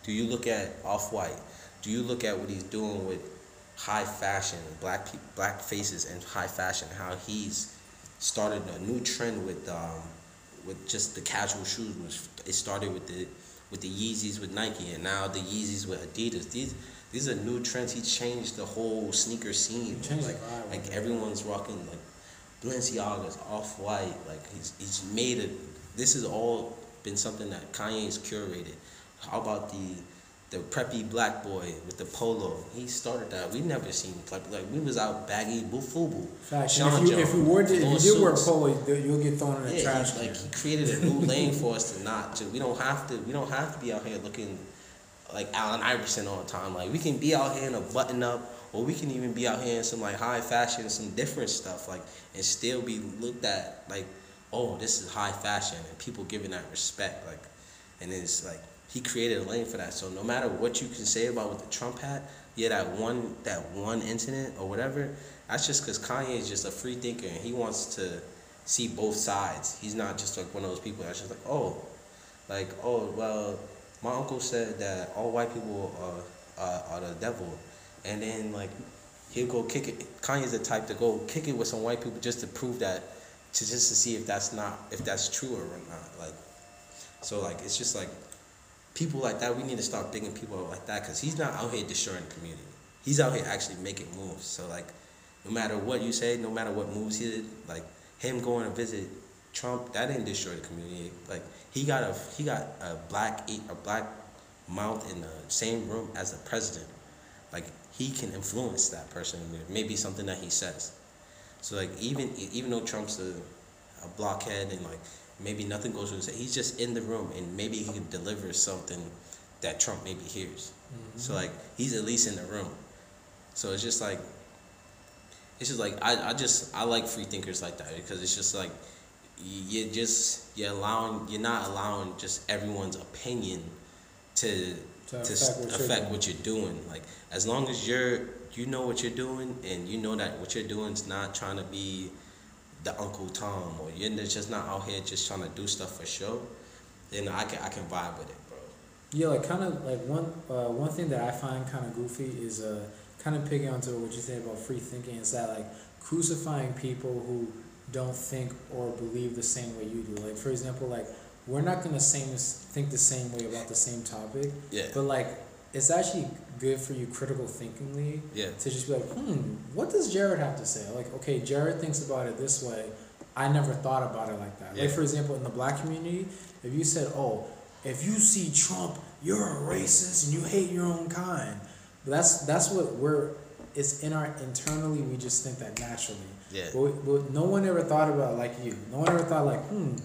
Do you look at Off White? Do you look at what he's doing with high fashion, black black faces and high fashion? How he's started a new trend with um, with just the casual shoes. It started with the with the Yeezys with Nike, and now the Yeezys with Adidas. These these are new trends. He changed the whole sneaker scene. Like like everyone's rocking like Balenciagas, Off White. Like he's he's made it. This has all been something that Kanye's curated. How about the the preppy black boy with the polo? He started that. We never seen preppy like we was out baggy bufubu. Sean if you, if Jones, you wore if you did wear suits. polo, you- you'll get thrown in the Yeah, trash he, can. like he created a new lane for us to not to. We don't have to. We don't have to be out here looking like Allen Iverson all the time. Like we can be out here in a button up, or we can even be out here in some like high fashion, some different stuff, like and still be looked at like, oh, this is high fashion, and people giving that respect. Like, and it's like he created a lane for that. So no matter what you can say about with the Trump hat, yeah, that one that one incident or whatever, that's just because Kanye is just a free thinker and he wants to see both sides. He's not just like one of those people that's just like, oh, like oh well, my uncle said that all white people are are, are the devil, and then like he'll go kick it. Kanye's the type to go kick it with some white people just to prove that, to just to see if that's not if that's true or not. Like, so like it's just like people like that. We need to start digging people up like that because he's not out here destroying the community. He's out here actually making moves. So like, no matter what you say, no matter what moves he did, like him going to visit Trump, that didn't destroy the community. Like he got a he got a black a black mouth in the same room as the president. Like he can influence that person. Maybe something that he says. So like even even though Trump's a, a blockhead and like maybe nothing goes with his he's just in the room and maybe he can deliver something that Trump maybe hears. Mm-hmm. So like he's at least in the room. So it's just like it's just like I, I just I like free thinkers like that because it's just like you you just you're allowing you're not allowing just everyone's opinion to To to, affect what you're what you're doing. Like as long as you're you know what you're doing and you know that what you're doing is not trying to be the Uncle Tom or you're just not out here just trying to do stuff for show, then I can I can vibe with it, bro. Yeah, like kind of like one uh, one thing that I find kind of goofy is uh, kind of picking onto what you say about free thinking is that like crucifying people who don't think or believe the same way you do. Like for example, like we're not gonna same think the same way about the same topic, Yeah. but like it's actually good for you critical thinkingly Yeah. to just be like, hmm, what does Jared have to say? Like, okay, Jared thinks about it this way. I never thought about it like that. Like, for example, in the black community, if you said, oh, if you see Trump, you're a racist and you hate your own kind. That's that's what we're. It's in our internally. We just think that naturally. Yeah. But, we- but no one ever thought about it like you. No one ever thought like, hmm,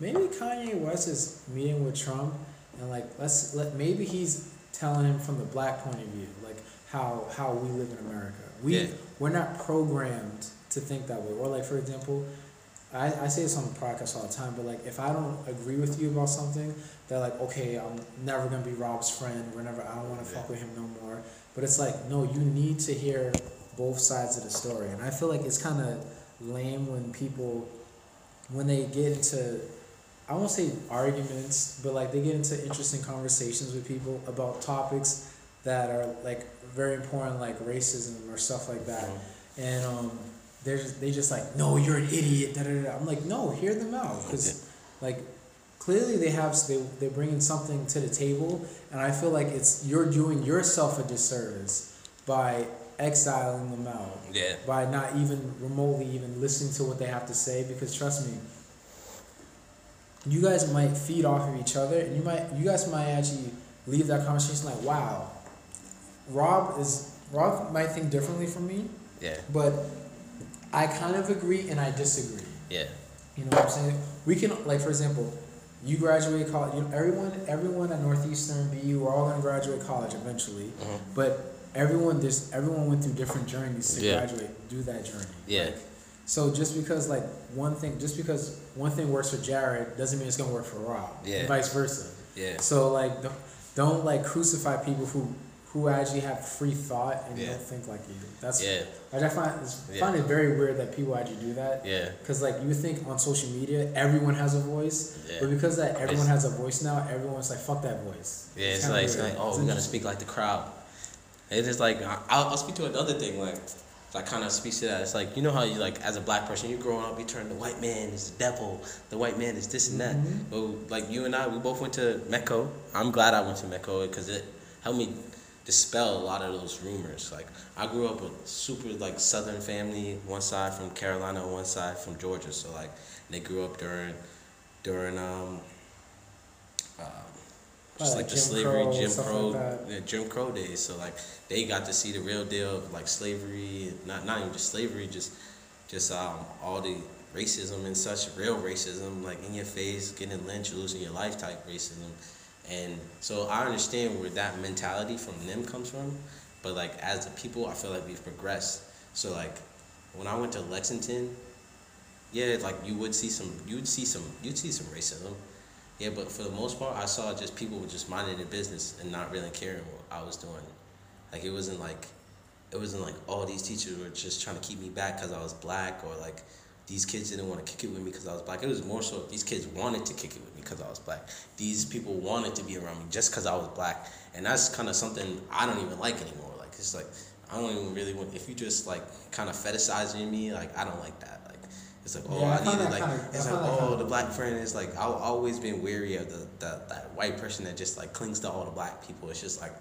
maybe Kanye West is meeting with Trump and like let's let maybe he's telling him from the black point of view, like how how we live in America. We Yeah. we're not programmed to think that way. Or like for example, I, I say this on the podcast all the time, but like if I don't agree with you about something, they're like, okay, I'm never gonna be Rob's friend. We're never. I don't want to fuck with him no more. But it's like, no, you need to hear both sides of the story, and I feel like it's kind of lame when people, when they get into, I won't say arguments, but like they get into interesting conversations with people about topics that are like very important, like racism or stuff like that, and um they're just, they just like, no, you're an idiot. Da, da, da. I'm like, no, hear them out, because like clearly they have they they bringing something to the table, and I feel like it's you're doing yourself a disservice by exiling them out, Yeah. by not even remotely even listening to what they have to say. Because trust me, you guys might feed off of each other, and you might you guys might actually leave that conversation like, wow, Rob is Rob might think differently from me, Yeah. but I kind of agree and I disagree. Yeah. You know what I'm saying? We can like for example, you graduate college. You know, everyone everyone at Northeastern BU, we're all gonna graduate college eventually. Mhm. But everyone just everyone went through different journeys to Yeah. graduate, do that journey. Yeah. Like, so just because like one thing, just because one thing works for Jared doesn't mean it's gonna work for Rob. Yeah. And vice versa. Yeah. So like, don't, don't like crucify people who who actually have free thought and Yeah. don't think like you. That's Yeah. like I find it's, Yeah. find it very weird that people actually do that. Yeah. Cause like you think on social media everyone has a voice, Yeah. but because that everyone It's- has a voice now, everyone's like fuck that voice. Yeah, it's, kinda like, it's like, oh, It's we're gonna speak like the crowd. It's just like I'll, I'll speak to another thing like that kind of speaks to that. It's like you know how you like as a black person, you growing up, you turn the white man is the devil, the white man is this and that. Mhm. But like you and I, we both went to METCO. I'm glad I went to METCO because it helped me dispel a lot of those rumors. Like I grew up with super like Southern family, one side from Carolina, one side from Georgia. So like they grew up during during um just Like like the Jim slavery, Crow, Jim Crow, like Jim Crow days. So like they got to see the real deal of like slavery, not not even just slavery, just just um all the racism and such, real racism, like in your face, getting lynched, losing your life type racism. And so I understand where that mentality from them comes from, but like as a people, I feel like we've progressed. So like when I went to Lexington, yeah, like you would see some, you would see some, you'd see some racism. Yeah, but for the most part, I saw just people were just minding their business and not really caring what I was doing. Like it wasn't like, it wasn't like, oh, these teachers were just trying to keep me back because I was black, or like these kids didn't want to kick it with me because I was black. It was more so these kids wanted to kick it with me because I was black. These people wanted to be around me just because I was black, and that's kind of something I don't even like anymore. Like it's like I don't even really want if you just like kind of fetishizing me, like I don't like that. It's like oh Yeah, I I, needed like kinda- it's like oh the black friend is like I've always been wary of the, the that white person that just like clings to all the black people. It's just like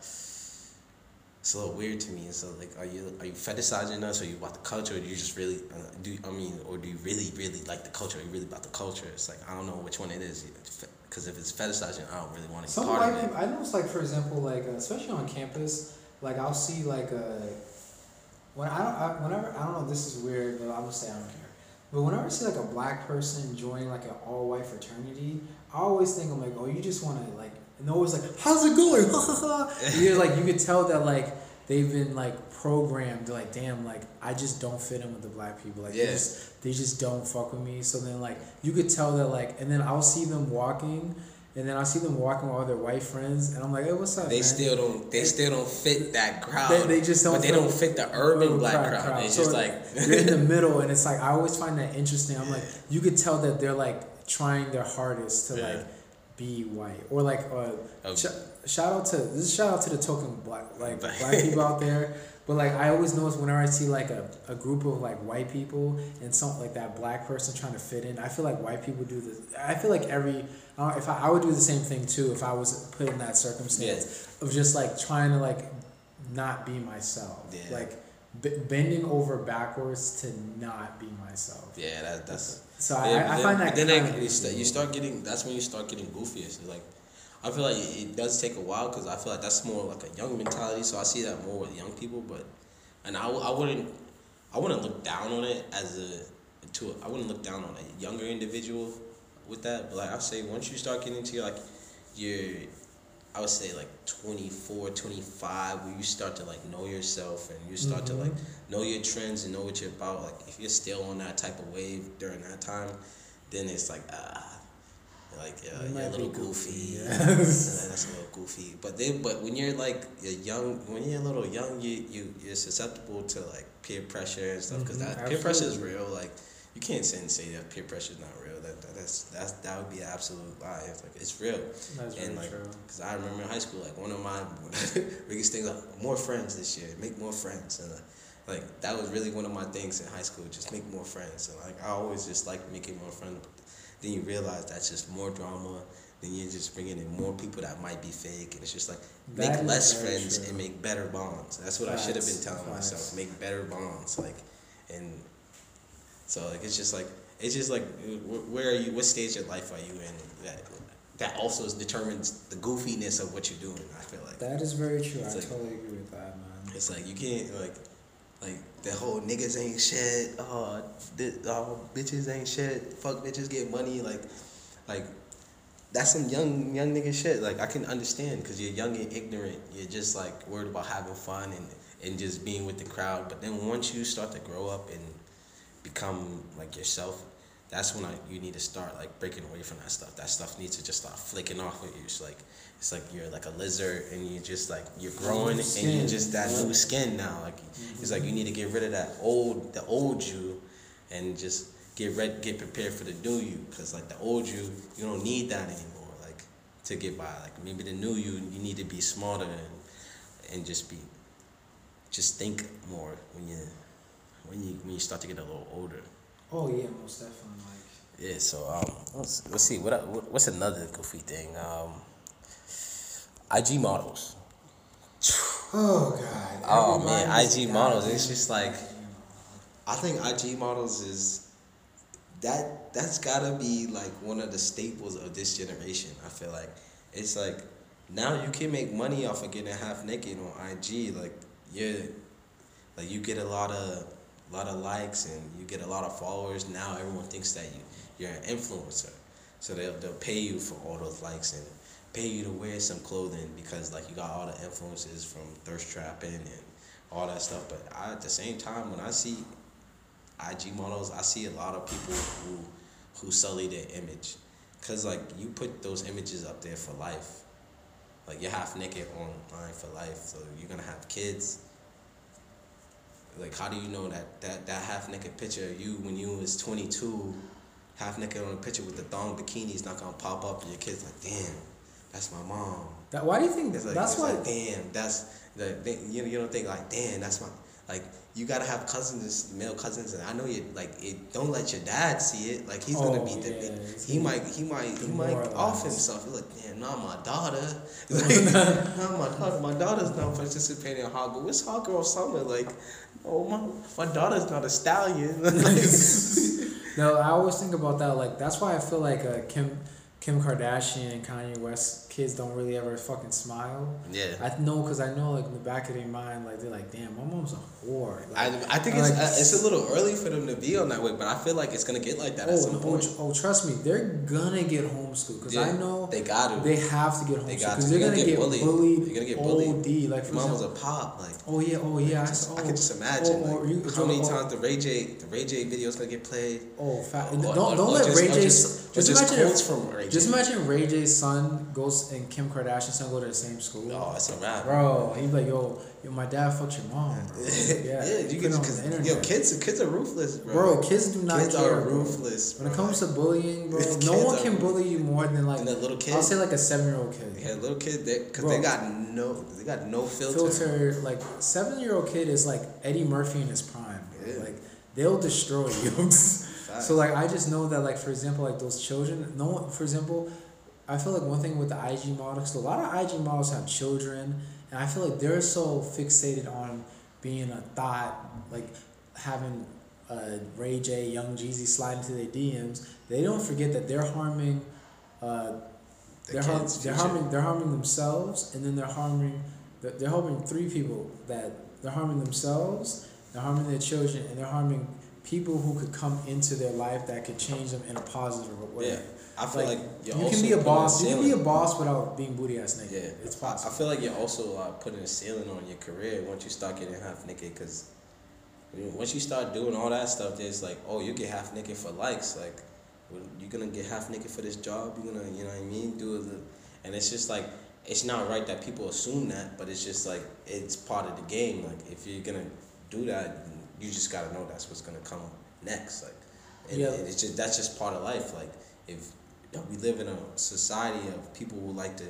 it's a little weird to me. And so like, are you are you fetishizing us? Or are you about the culture? Or do you just really uh, do? I mean, or do you really really like the culture? Are you really about the culture? It's like I don't know which one it is. Because if it's fetishizing, I don't really want to Some white people, I notice like for example, like uh, especially on campus, like I'll see like a when I don't I, whenever I don't know this is weird, but I'm gonna say I don't care. But whenever I see like a black person join like an all white fraternity, I always think I'm like, oh, you just want to like, and they're always like, how's it going? You're like, you could tell that like they've been like programmed to like, damn, like I just don't fit in with the black people. Like they Yeah. just they just don't fuck with me. So then like you could tell that like, and then I'll see them walking. And then I see them walking with all their white friends, and I'm like, "Hey, what's up?" They man? still don't. They still don't fit that crowd. They, they just don't. But they don't fit the urban black crowd- crowd. crowd. It's So just like you're in the middle, and it's like I always find that interesting. I'm like, you could tell that they're like trying their hardest to Yeah. like be white, or like uh, Oh. sh- shout out to this is shout out to the token black like black people out there. But like I always notice whenever I see like a, a group of like white people and something like that black person trying to fit in, I feel like white people do this. I feel like every uh, if I, I would do the same thing too if I was put in that circumstance of just like trying to like not be myself, Yeah. like b- bending over backwards to not be myself. yeah, that, that's. So Yeah, I, I then, find that then of you, start, you start getting. That's when you start getting goofier. So like, I feel like it, does take a while because I feel like that's more like a young mentality. So I see that more with young people. But and I, I wouldn't I wouldn't look down on it as a to I wouldn't look down on a younger individual with that. But like I say, once you start getting into your like your I would say like 24, 25, where you start to like know yourself and you start to like know your trends and know what you're about. Like if you're still on that type of wave during that time, then it's like ah, like uh, You you're a little goofy. goofy, Yeah, that's a little goofy. But then, but when you're like a young, when you're a little young, you you you're susceptible to like peer pressure and stuff because Mhm, that peer pressure is real. Like you can't sit and say that peer pressure is not real. That, that that's that's that would be an absolute lie. It's like it's real. That's and like, true. cause I remember in high school, like one of my biggest things, like more friends this year, make more friends, and uh, like that was really one of my things in high school, just make more friends. And like I always just like making more friends. Then you realize that's just more drama. Then you're just bringing in more people that might be fake, and it's just like That make less friends true. and make better bonds. That's what I should have been telling facts. myself. Make better bonds, like, and so like it's just like it's just like where are you? What stage of life are you in? That that also determines the goofiness of what you're doing. I feel like That is very true. I like- totally agree with that, man. it's like you can't like like the whole niggas ain't shit. Oh, thi- oh bitches ain't shit. Fuck bitches get money. Like like that's some young young nigga shit. Like I can understand because you're young and ignorant. You're just like worried about having fun and and just being with the crowd. But then once you start to grow up and become like yourself, that's when I, you need to start like breaking away from that stuff. That stuff needs to just start flicking off with you. It's like it's like you're like a lizard and you're just like you're growing and skin. you're just that new skin now. Like it's like you need to get rid of that old the old you and just get ready get prepared for the new you because like the old you you don't need that anymore like to get by like maybe the new you you need to be smarter and and just be just think more when you when you when you start to get a little older. Oh yeah, most definitely. Like Yeah, so um, let's, let's see what what- what's another goofy thing. Um, IG models. Oh god. Oh man, IG models. it. It's just like I think IG models is that that's gotta be like one of the staples of this generation. I feel like it's like now you can make money off of getting half naked on IG. Like yeah, like you get a lot of lot of likes and you get a lot of followers. Now everyone thinks that you you're an influencer, so they'll they'll pay you for all those likes and pay you to wear some clothing because like you got all the influences from thirst trapping and all that stuff. But I, at the same time, when I see IG models, I see a lot of people who who sully their image, cause like you put those images up there for life. Like you're half naked online for life, so you're gonna have kids. Like how do you know that that that half naked picture of you when you was 22, half naked on a picture with the thong bikini is not gonna pop up and your kids like damn, that's my mom. that, why do you think It's like, that's why like, damn, that's the they, you you don't think like damn, that's my like you gotta have cousins, male cousins, and I know you like it. Don't let your dad see it. Like he's gonna Oh, be the, yeah, he he- might he might he might off himself. He's like damn, not my daughter. Like, not my daughter. My daughter's not participating in hot girl. What's hot girl summer like? Oh my, my daughter's not a stallion. No, I always think about that. Like that's why I feel like uh, Kim Kim Kardashian and Kanye West kids don't really ever fucking smile. yeah. I know because I know like in the back of their mind, like they're like, damn, my mom's a whore. I, Like, I think like, it's uh, it's a little early for them to be on that way, but I feel like it's gonna get like that at Oh, some no, oh, point. oh, trust me, they're gonna get homeschooled because I know they got to. they have to get They homeschooled because to. they're gonna gonna get bullied. bullied. You're gonna get bullied. OD, like for Your mom was example, a pop, like. oh yeah, oh yeah, I, Just, I can just imagine oh, like, you- how many times the Ray J the Ray J videos gonna get played. Oh, fat. Or- don't or- don't let Ray J. just- Just, just imagine if, from Ray J. just imagine Ray J's son goes and Kim Kardashian's son go to the same school. Oh, it's a wrap. Bro, he'd like, yo, yo, my dad fucked your mom, bro. yeah, Yeah, you can it on because the yo kids kids are ruthless, bro. Bro, kids do not kids care. are bro. ruthless. When it comes to bullying, bro, no one can bully you more than like and that little kid, I'll say like a seven year old kid. yeah, little kid, they because Bro. they got no they got no filter. Filter like seven year old kid is like Eddie Murphy in his prime. Bro. Yeah. Like they'll destroy you. so like I just know that like for example like those children. No one, for example, I feel like one thing with the IG models. A lot of IG models have children, and I feel like they're so fixated on being a thought, like having uh, Ray J, Young Jeezy slide into their DMs. They don't forget that they're harming. Uh, The they're, har- they're harming they're harming themselves and then they're harming they're, they're harming three people that they're harming themselves they're harming their children and they're harming people who could come into their life that could change them in a positive way. Yeah, I feel like, you're you can be a boss. You can be a boss without being booty ass naked. Yeah, it's possible. I feel like you're also uh, putting a ceiling on your career once you start getting half naked because once you start doing all that stuff, there's like, oh, you get half naked for likes. Like, you're gonna get half naked for this job. You're gonna, you know what I mean? Do it, and it's just like it's not right that people assume that, but it's just like it's part of the game. Like, if you're gonna do that, you just gotta know that's what's gonna come next. Like, and, Yeah. and it's just that's just part of life. Like, if we live in a society of people who like to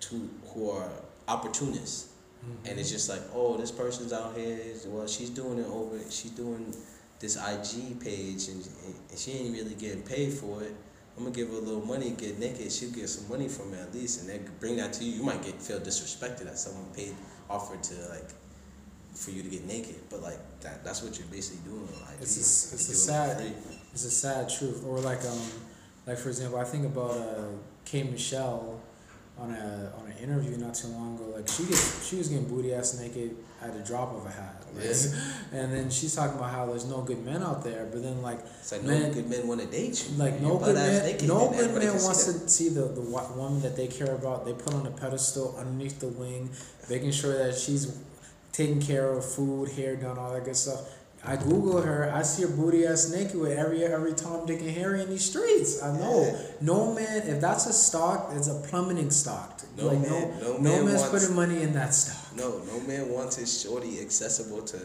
to who are opportunists. Mm-hmm. And it's just like, oh, this person's out here. Well, she's doing it over. She's doing this IG page, and, and she ain't really getting paid for it. I'm gonna give her a little money, get naked. She'll get some money from it at least, and then bring that to you. You might get feel disrespected that someone paid offered to like for you to get naked, but like that that's what you're basically doing IG. It's a, it's a sad, it it's a sad truth. Or like um, like for example, I think about uh, K Michelle on a on an interview not too long ago. Like she gets she was getting booty ass naked at the drop of a hat. Like, And then she's talking about how there's no good men out there, but then like It's like no good men want to date you. like no good man, naked, no good man see wants to see the the woman that they care about. They put on a pedestal underneath the wing, making sure that she's taking care of food, hair done, all that good stuff. I Google her. I see her booty ass naked with every every Tom, Dick, and Harry in these streets. I know. Yeah. No man, if that's a stock, it's a plummeting stock. No like man- no, no no, man man's wants- putting money in that stock. No, no man wants his shorty accessible to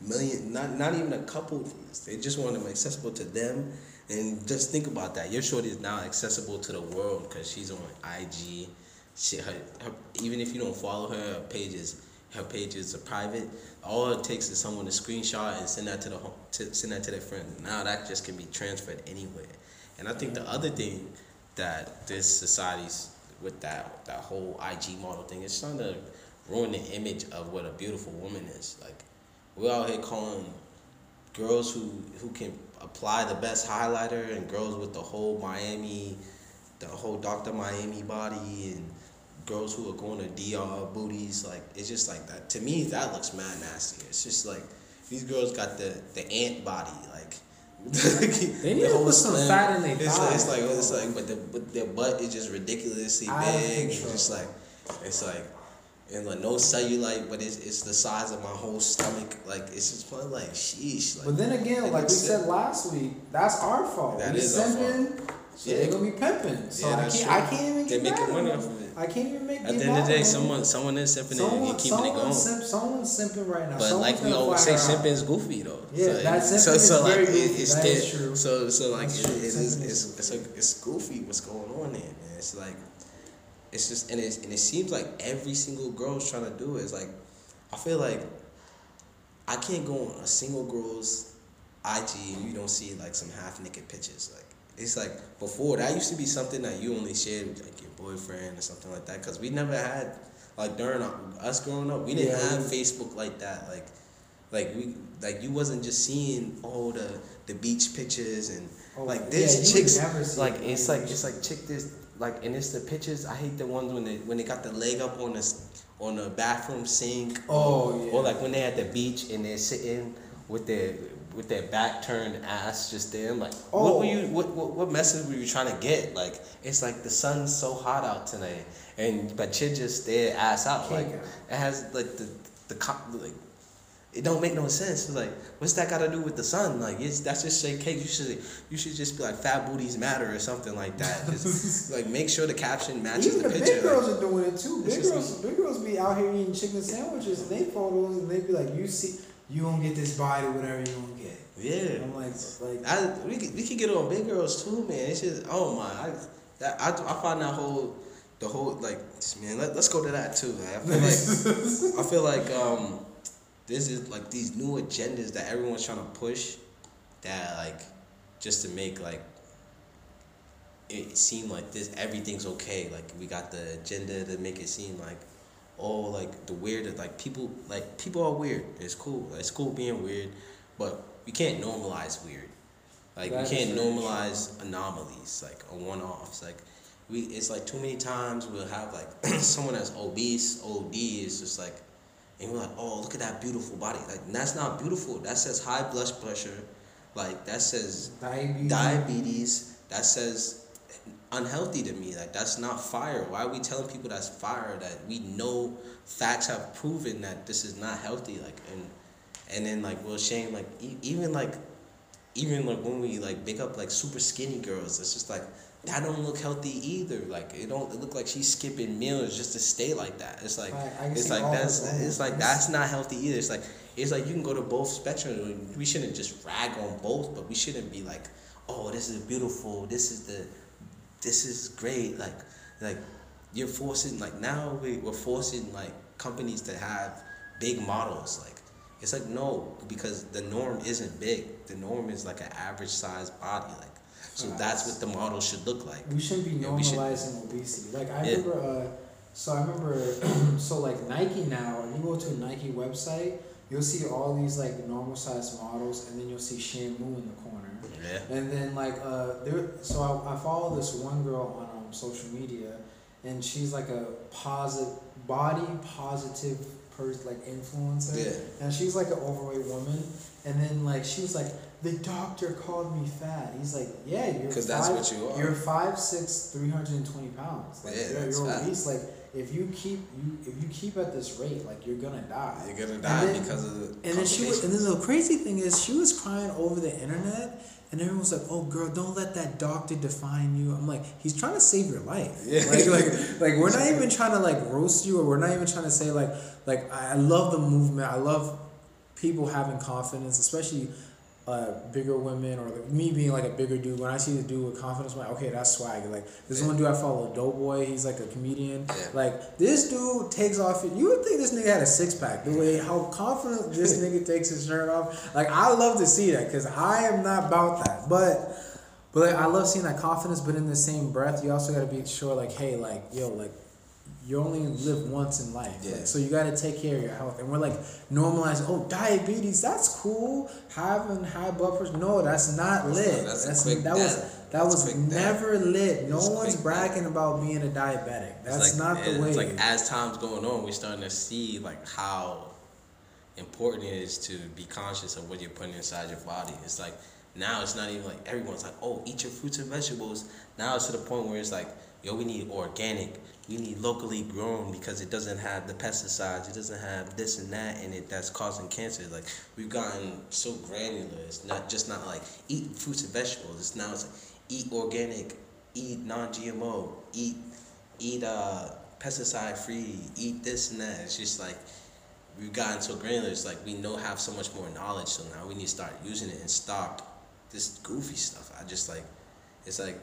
million, not not even a couple. They just want them accessible to them, and just think about that. Your shorty is now accessible to the world because she's on IG. She, her, her, even if you don't follow her, her pages, her pages are private. All it takes is someone to screenshot and send that to the home, to send that to their friend. Now that just can be transferred anywhere. And I think the other thing that this society's with that that whole IG model thing is trying to ruin the image of what a beautiful woman is. Like we're out here calling girls who who can apply the best highlighter and girls with the whole Miami, the whole Dr. Miami body and girls who are going to DR booties. Like it's just like that. To me, that looks mad nasty. It's just like these girls got the the ant body like. They need to put some fat in their it's like, it's like it's like but the but their butt is just ridiculously big control. just like it's like and like no cellulite but it's it's the size of my whole stomach like it's just fun like sheesh like But then again, like we said sick. last week, that's our fault. That we is our simping, so Yeah. they're gonna be pimping. So Yeah, I can't, true. I can't even mad making money off of it. I can't even make. at the end of the day someone someone is simping someone, and keeping it going Simp, someone's simping right now. but Someone's like we always say simping is goofy though Yeah, so, that so, simping so is like it- it's That is true. so so like it, it is it's, it's, a, it's goofy what's going on there man it's like it's just and it's and it seems like every single girl's trying to do it. It's like I feel like I can't go on a single girl's IG and you don't see like some half naked pictures. Like it's like before that used to be something that you only shared with like your boyfriend or something like that. Cause we never had like during our, us growing up, we didn't Yeah, have Facebook like that. Like like we like you wasn't just seeing all the the beach pictures and Oh, like yeah, this would chicks like it. it's like it's like chick this like and it's the pictures I hate the ones when they when they got the leg up on the on the bathroom sink Oh, yeah. or like when they at the beach and they're sitting with their with their back turned ass just there I'm like what Oh. were you oh. what, what what message were you trying to get like it's like the sun's so hot out tonight and but you're just there ass out like it has like the the like it don't make no sense. It's like, what's that got to do with the sun? Like, it's that's just shake cake. You should you should just be like, fat booties matter or something like that. Just like make sure the caption matches Even the the picture. big girls like, are doing it too. Big girls, big girls be out here eating chicken sandwiches and they photos and they be like, "You see, you gonna get this body, whatever you gonna get." yeah, I'm like, like I we we could get on big girls too, man. It's just oh my, I that I, I find that whole the whole like man. Let, let's go to that too. Like, I feel like I feel like um this is like these new agendas that everyone's trying to push that like just to make like it seem like this everything's okay like we got the agenda to make it seem like oh like the weird like people like people are weird it's cool it's cool being weird but we can't normalize weird like That we can't normalize anomalies like a one-offs like we it's like too many times we'll have like someone that's obese od is just like and we're like, oh, look at that beautiful body. Like that's not beautiful. That says high blood pressure. Like that says Diabetes. diabetes. That says unhealthy to me. Like that's not fire. Why are we telling people that's fire? That we know facts have proven that this is not healthy. Like and and then like well, shame like e- even like even like when we like pick up like super skinny girls, it's just like that don't look healthy either. Like it don't it look like she's skipping meals just to stay like that. It's like it's like that's it's like that's not healthy either. It's like it's like you can go to both spectrums. We shouldn't just rag on both, but we shouldn't be like, oh, this is beautiful. This is the, this is great. Like like you're forcing like now we we're forcing like companies to have big models. Like it's like no because the norm isn't big. The norm is like an average sized body. Like so that's what the model should look like. We shouldn't be we should- normalizing obesity. Like I Yeah. remember, uh, so I remember, so like Nike now, you go to a Nike website, you'll see all these like normal sized models, and then you'll see Shamu in the corner. Yeah. And then like uh, there, so I, I follow this one girl on um, social media, and she's like a positive body positive person, like influencer. Yeah. And she's like an overweight woman, and then like she was like, the doctor called me fat. He's like, yeah, you're 'Cause that's what you are. You're five six, three hundred and twenty pounds. Like Yeah, you're, that's you're obese. Like if you keep you if you keep at this rate, like you're gonna die. You're gonna die then- because of the And then she was, and then the crazy thing is, she was crying over the internet, and everyone was like, "Oh, girl, don't let that doctor define you." I'm like, he's trying to save your life. Yeah. Like, like, like we're not even trying to like roast you, or we're not even trying to say like, like I love the movement. I love people having confidence, especially uh, bigger women or like me being like a bigger dude. When I see the dude with confidence, I'm like, okay, that's swag. Like this Yeah. one dude I follow, Doughboy. He's like a comedian. Yeah. Like this dude takes off. You would think this nigga had a six pack. The way how confident this nigga takes his shirt off. Like I love to see that because I am not about that. But but like I love seeing that confidence. But in the same breath, you also got to be sure like, hey, like yo, like you only live once in life. Yeah. Like, so you got to take care of your health. And we're like normalizing, oh, diabetes, that's cool. Having high blood pressure, no, that's not lit. that's That's, that was that That's was quick death. never lit. No one's bragging about being a diabetic. That's like- not the it's way. like as time's going on, we're starting to see like how important it is to be conscious of what you're putting inside your body. It's like now it's not even like everyone's like, oh, eat your fruits and vegetables. Now it's to the point where it's like, yo, we need organic. We need locally grown because it doesn't have the pesticides. It doesn't have this and that in it that's causing cancer. Like we've gotten so granular. It's not just not like eat fruits and vegetables. It's now it's like eat organic, eat non-GMO, eat eat uh pesticide free, eat this and that. It's just like we've gotten so granular. It's like we know have so much more knowledge. So now we need to start using it and stop this goofy stuff. I just like it's like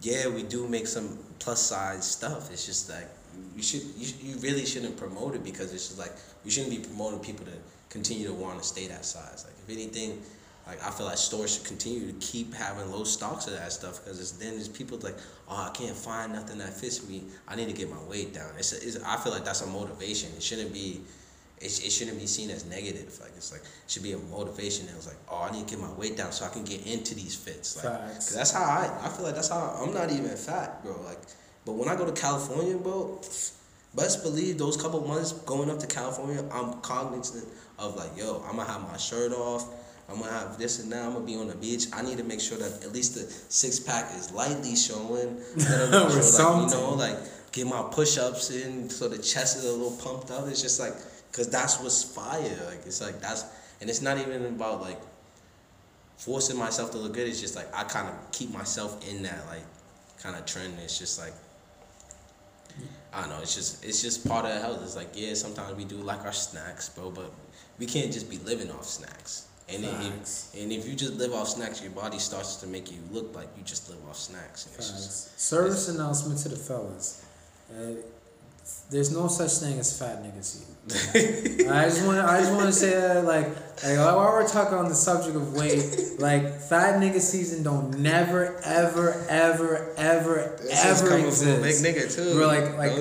yeah, we do make some plus size stuff. It's just like you should you, you really shouldn't promote it because it's just like you shouldn't be promoting people to continue to want to stay that size. Like if anything, like I feel like stores should continue to keep having low stocks of that stuff because it's, then there's people like oh I can't find nothing that fits me. I need to get my weight down. It's, a, it's I feel like that's a motivation. It shouldn't be. It, it shouldn't be seen as negative. Like it's like it should be a motivation. It was like, oh, I need to get my weight down so I can get into these fits. Like, Facts. cause that's how I. I feel like that's how I'm not even fat, bro. Like, but when I go to California, bro, best believe those couple months going up to California, I'm cognizant of like, yo, I'm gonna have my shirt off. I'm gonna have this and that. I'm gonna be on the beach. I need to make sure that at least the six pack is lightly showing. Let Or make sure, like, you know, like get my push ups in so the chest is a little pumped up. It's just like, cause that's what's fire. Like it's like that's, and it's not even about like forcing myself to look good. It's just like I kind of keep myself in that like kind of trend. It's just like I don't know. It's just it's just part of the health. It's like yeah, sometimes we do like our snacks, bro, but we can't just be living off snacks. And if, and if you just live off snacks, your body starts to make you look like you just live off snacks. And it's just. Service announcement to the fellas. Uh, there's no such thing as fat nigga season. I just want to. I just want to say that, like, like while we're talking on the subject of weight, like fat nigga season don't never, ever, ever, ever, This is ever exist. big nigga, too. Bro, like, like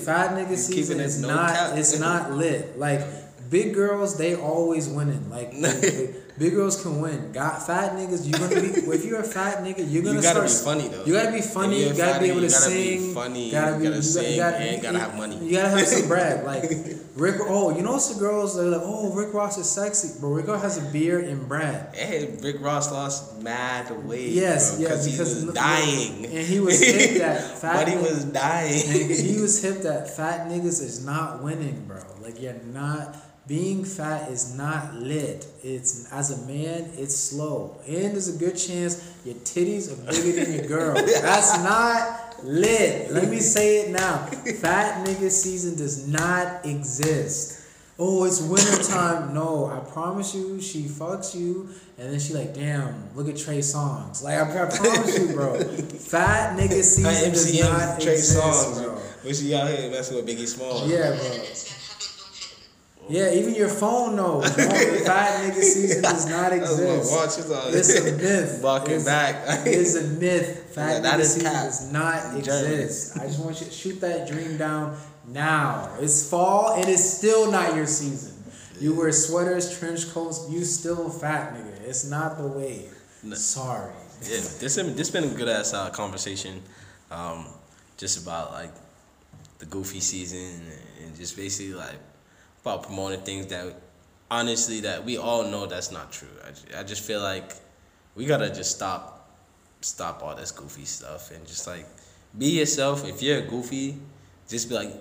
fat nigga You season is no not. cap. It's not lit. Like big girls, they always winning. Like big girls can win. Got fat niggas, you're gonna be. if you're a fat nigga, you're gonna You gotta start. be funny though. You gotta be funny. You gotta be able to be sing. funny, Gotta you gotta you gotta, and gotta have money. You gotta have some brag. Like Rick. Oh, you know some girls. They're like, oh, Rick Ross is sexy, but Rick Ross has a beard and brag. Hey, Rick Ross lost mad weight. Yes, bro, he because was dying. and he was hip that fat but he was dying. And he was hip that fat niggas is not winning, bro. Like you're not being fat is not lit. It's as a man, it's slow. And there's a good chance your titties are bigger than your girl. That's not lit. Let me say it now. Fat nigga season does not exist. Oh, it's winter time. No, I promise you, she fucks you, and then she like, damn, look at Trey Songz. Like I, I promise you, bro. Fat nigga season does not Trey exist, Songz. bro. When she out here messing with Biggie Smalls. Yeah, bro. Yeah, even your phone knows. The fat nigga season does not exist. watch is on. It's a myth. Walking It's- back. It's a myth. Fat Yeah, that nigga is season cap. does not exist. I just want you to shoot that dream down now. It's fall and it's still not your season. You wear sweaters, trench coats, you still fat nigga. It's not the way. No. Sorry. yeah, this this been a good ass uh, conversation, um, just about like the goofy season and just basically like about promoting things that honestly that we all know that's not true. I, ju- I just feel like we gotta just stop stop all this goofy stuff and just like be yourself. If you're goofy, just be like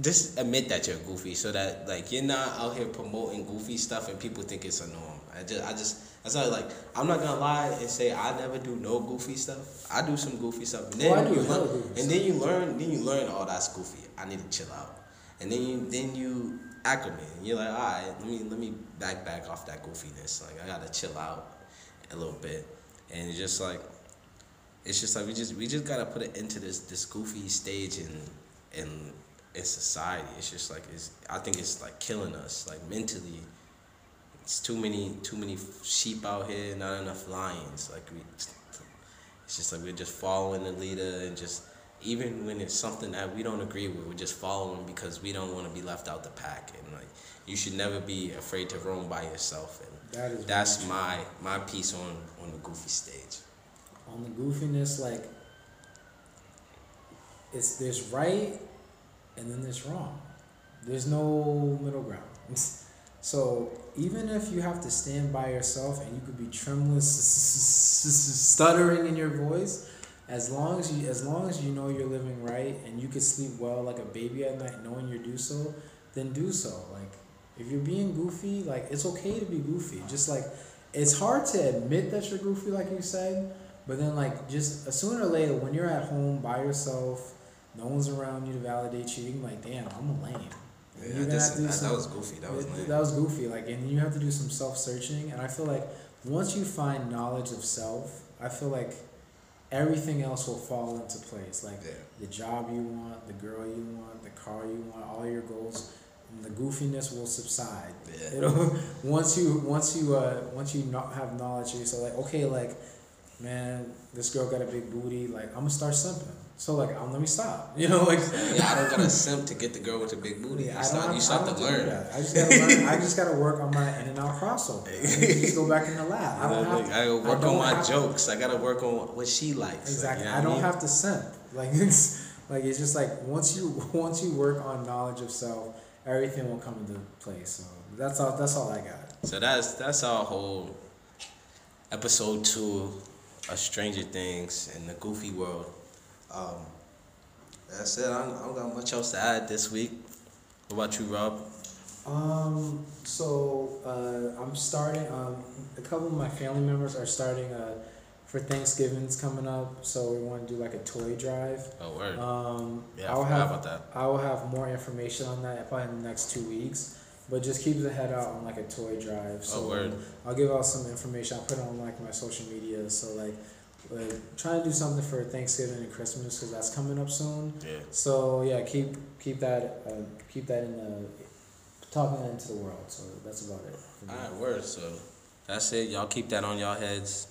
just admit that you're goofy so that like you're not out here promoting goofy stuff and people think it's a norm. I just I just that's how like I'm not gonna lie and say I never do no goofy stuff. I do some goofy stuff. And then Oh, I do you learn, and then you learn then you learn oh that's goofy. I need to chill out. And then you then you And you're like, all right, let me let me back back off that goofiness. Like I gotta chill out a little bit. And it's just like it's just like we just we just gotta put it into this this goofy stage in in in society. It's just like it's I think it's like killing us like mentally. It's too many too many sheep out here, not enough lions. Like we, it's just like we're just following the leader and just even when it's something that we don't agree with, we're just following because we don't want to be left out the pack. And like you should never be afraid to roam by yourself. And That is that's my my piece on on the goofy stage. on the goofiness, like it's there's right and then there's wrong. There's no middle ground. So even if you have to stand by yourself and you could be tremulous, stuttering in your voice, as long as you as long as you know you're living right and you can sleep well like a baby at night, knowing you do so, then do so. Like if you're being goofy, like it's okay to be goofy. Just like it's hard to admit that you're goofy, like you said, but then like just sooner or later when you're at home by yourself, no one's around you to validate you. You can be like, damn, I'm a lame. Yeah, You're gonna this- have to do that, that was goofy. That was it- lame. that was goofy. Like, and you have to do some self searching. And I feel like once you find knowledge of self, I feel like everything else will fall into place. Like Yeah. the job you want, the girl you want, the car you want, all your goals. And the goofiness will subside. Yeah. You know, once you once you uh once you not have knowledge, you're so like okay, like man, this girl got a big booty. Like I'm gonna start simping. So like, um, let me stop. You know, like yeah, I don't gotta simp to get the girl with the big booty. yeah, I don't you start to learn. I just gotta learn. I just gotta work on my in and out crossover. I to just go back in the lab. I don't have. I gotta work I on my jokes. I gotta work on what she likes. Exactly. Like, you know I don't mean? have to simp. Like it's like it's just like once you once you work on knowledge of self, everything will come into place. So that's all. That's all I got. So that's that's our whole episode two of Stranger Things in the Goofy World. Um, that's it. I don't, I don't got much else to add this week. What about you, Rob? Um. So uh, I'm starting. Um, a couple of my family members are starting. Uh, for Thanksgiving's coming up, so we want to do like a toy drive. Oh, word. Um, yeah, I I'll forgot have about that. I will have more information on that probably in the next two weeks. But just keep the head out on like a toy drive. So Oh, word. I'll give out some information. I'll put it on like my social media. So like, but try to do something for Thanksgiving and Christmas because that's coming up soon. Yeah. So yeah, keep keep that uh, keep that in the talking into the world. So that's about it. All right, word. So that's it. Y'all keep that on y'all heads,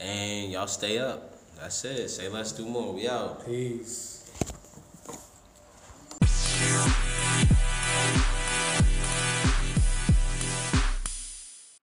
and y'all stay up. That's it. Say let's do more. We out. Peace.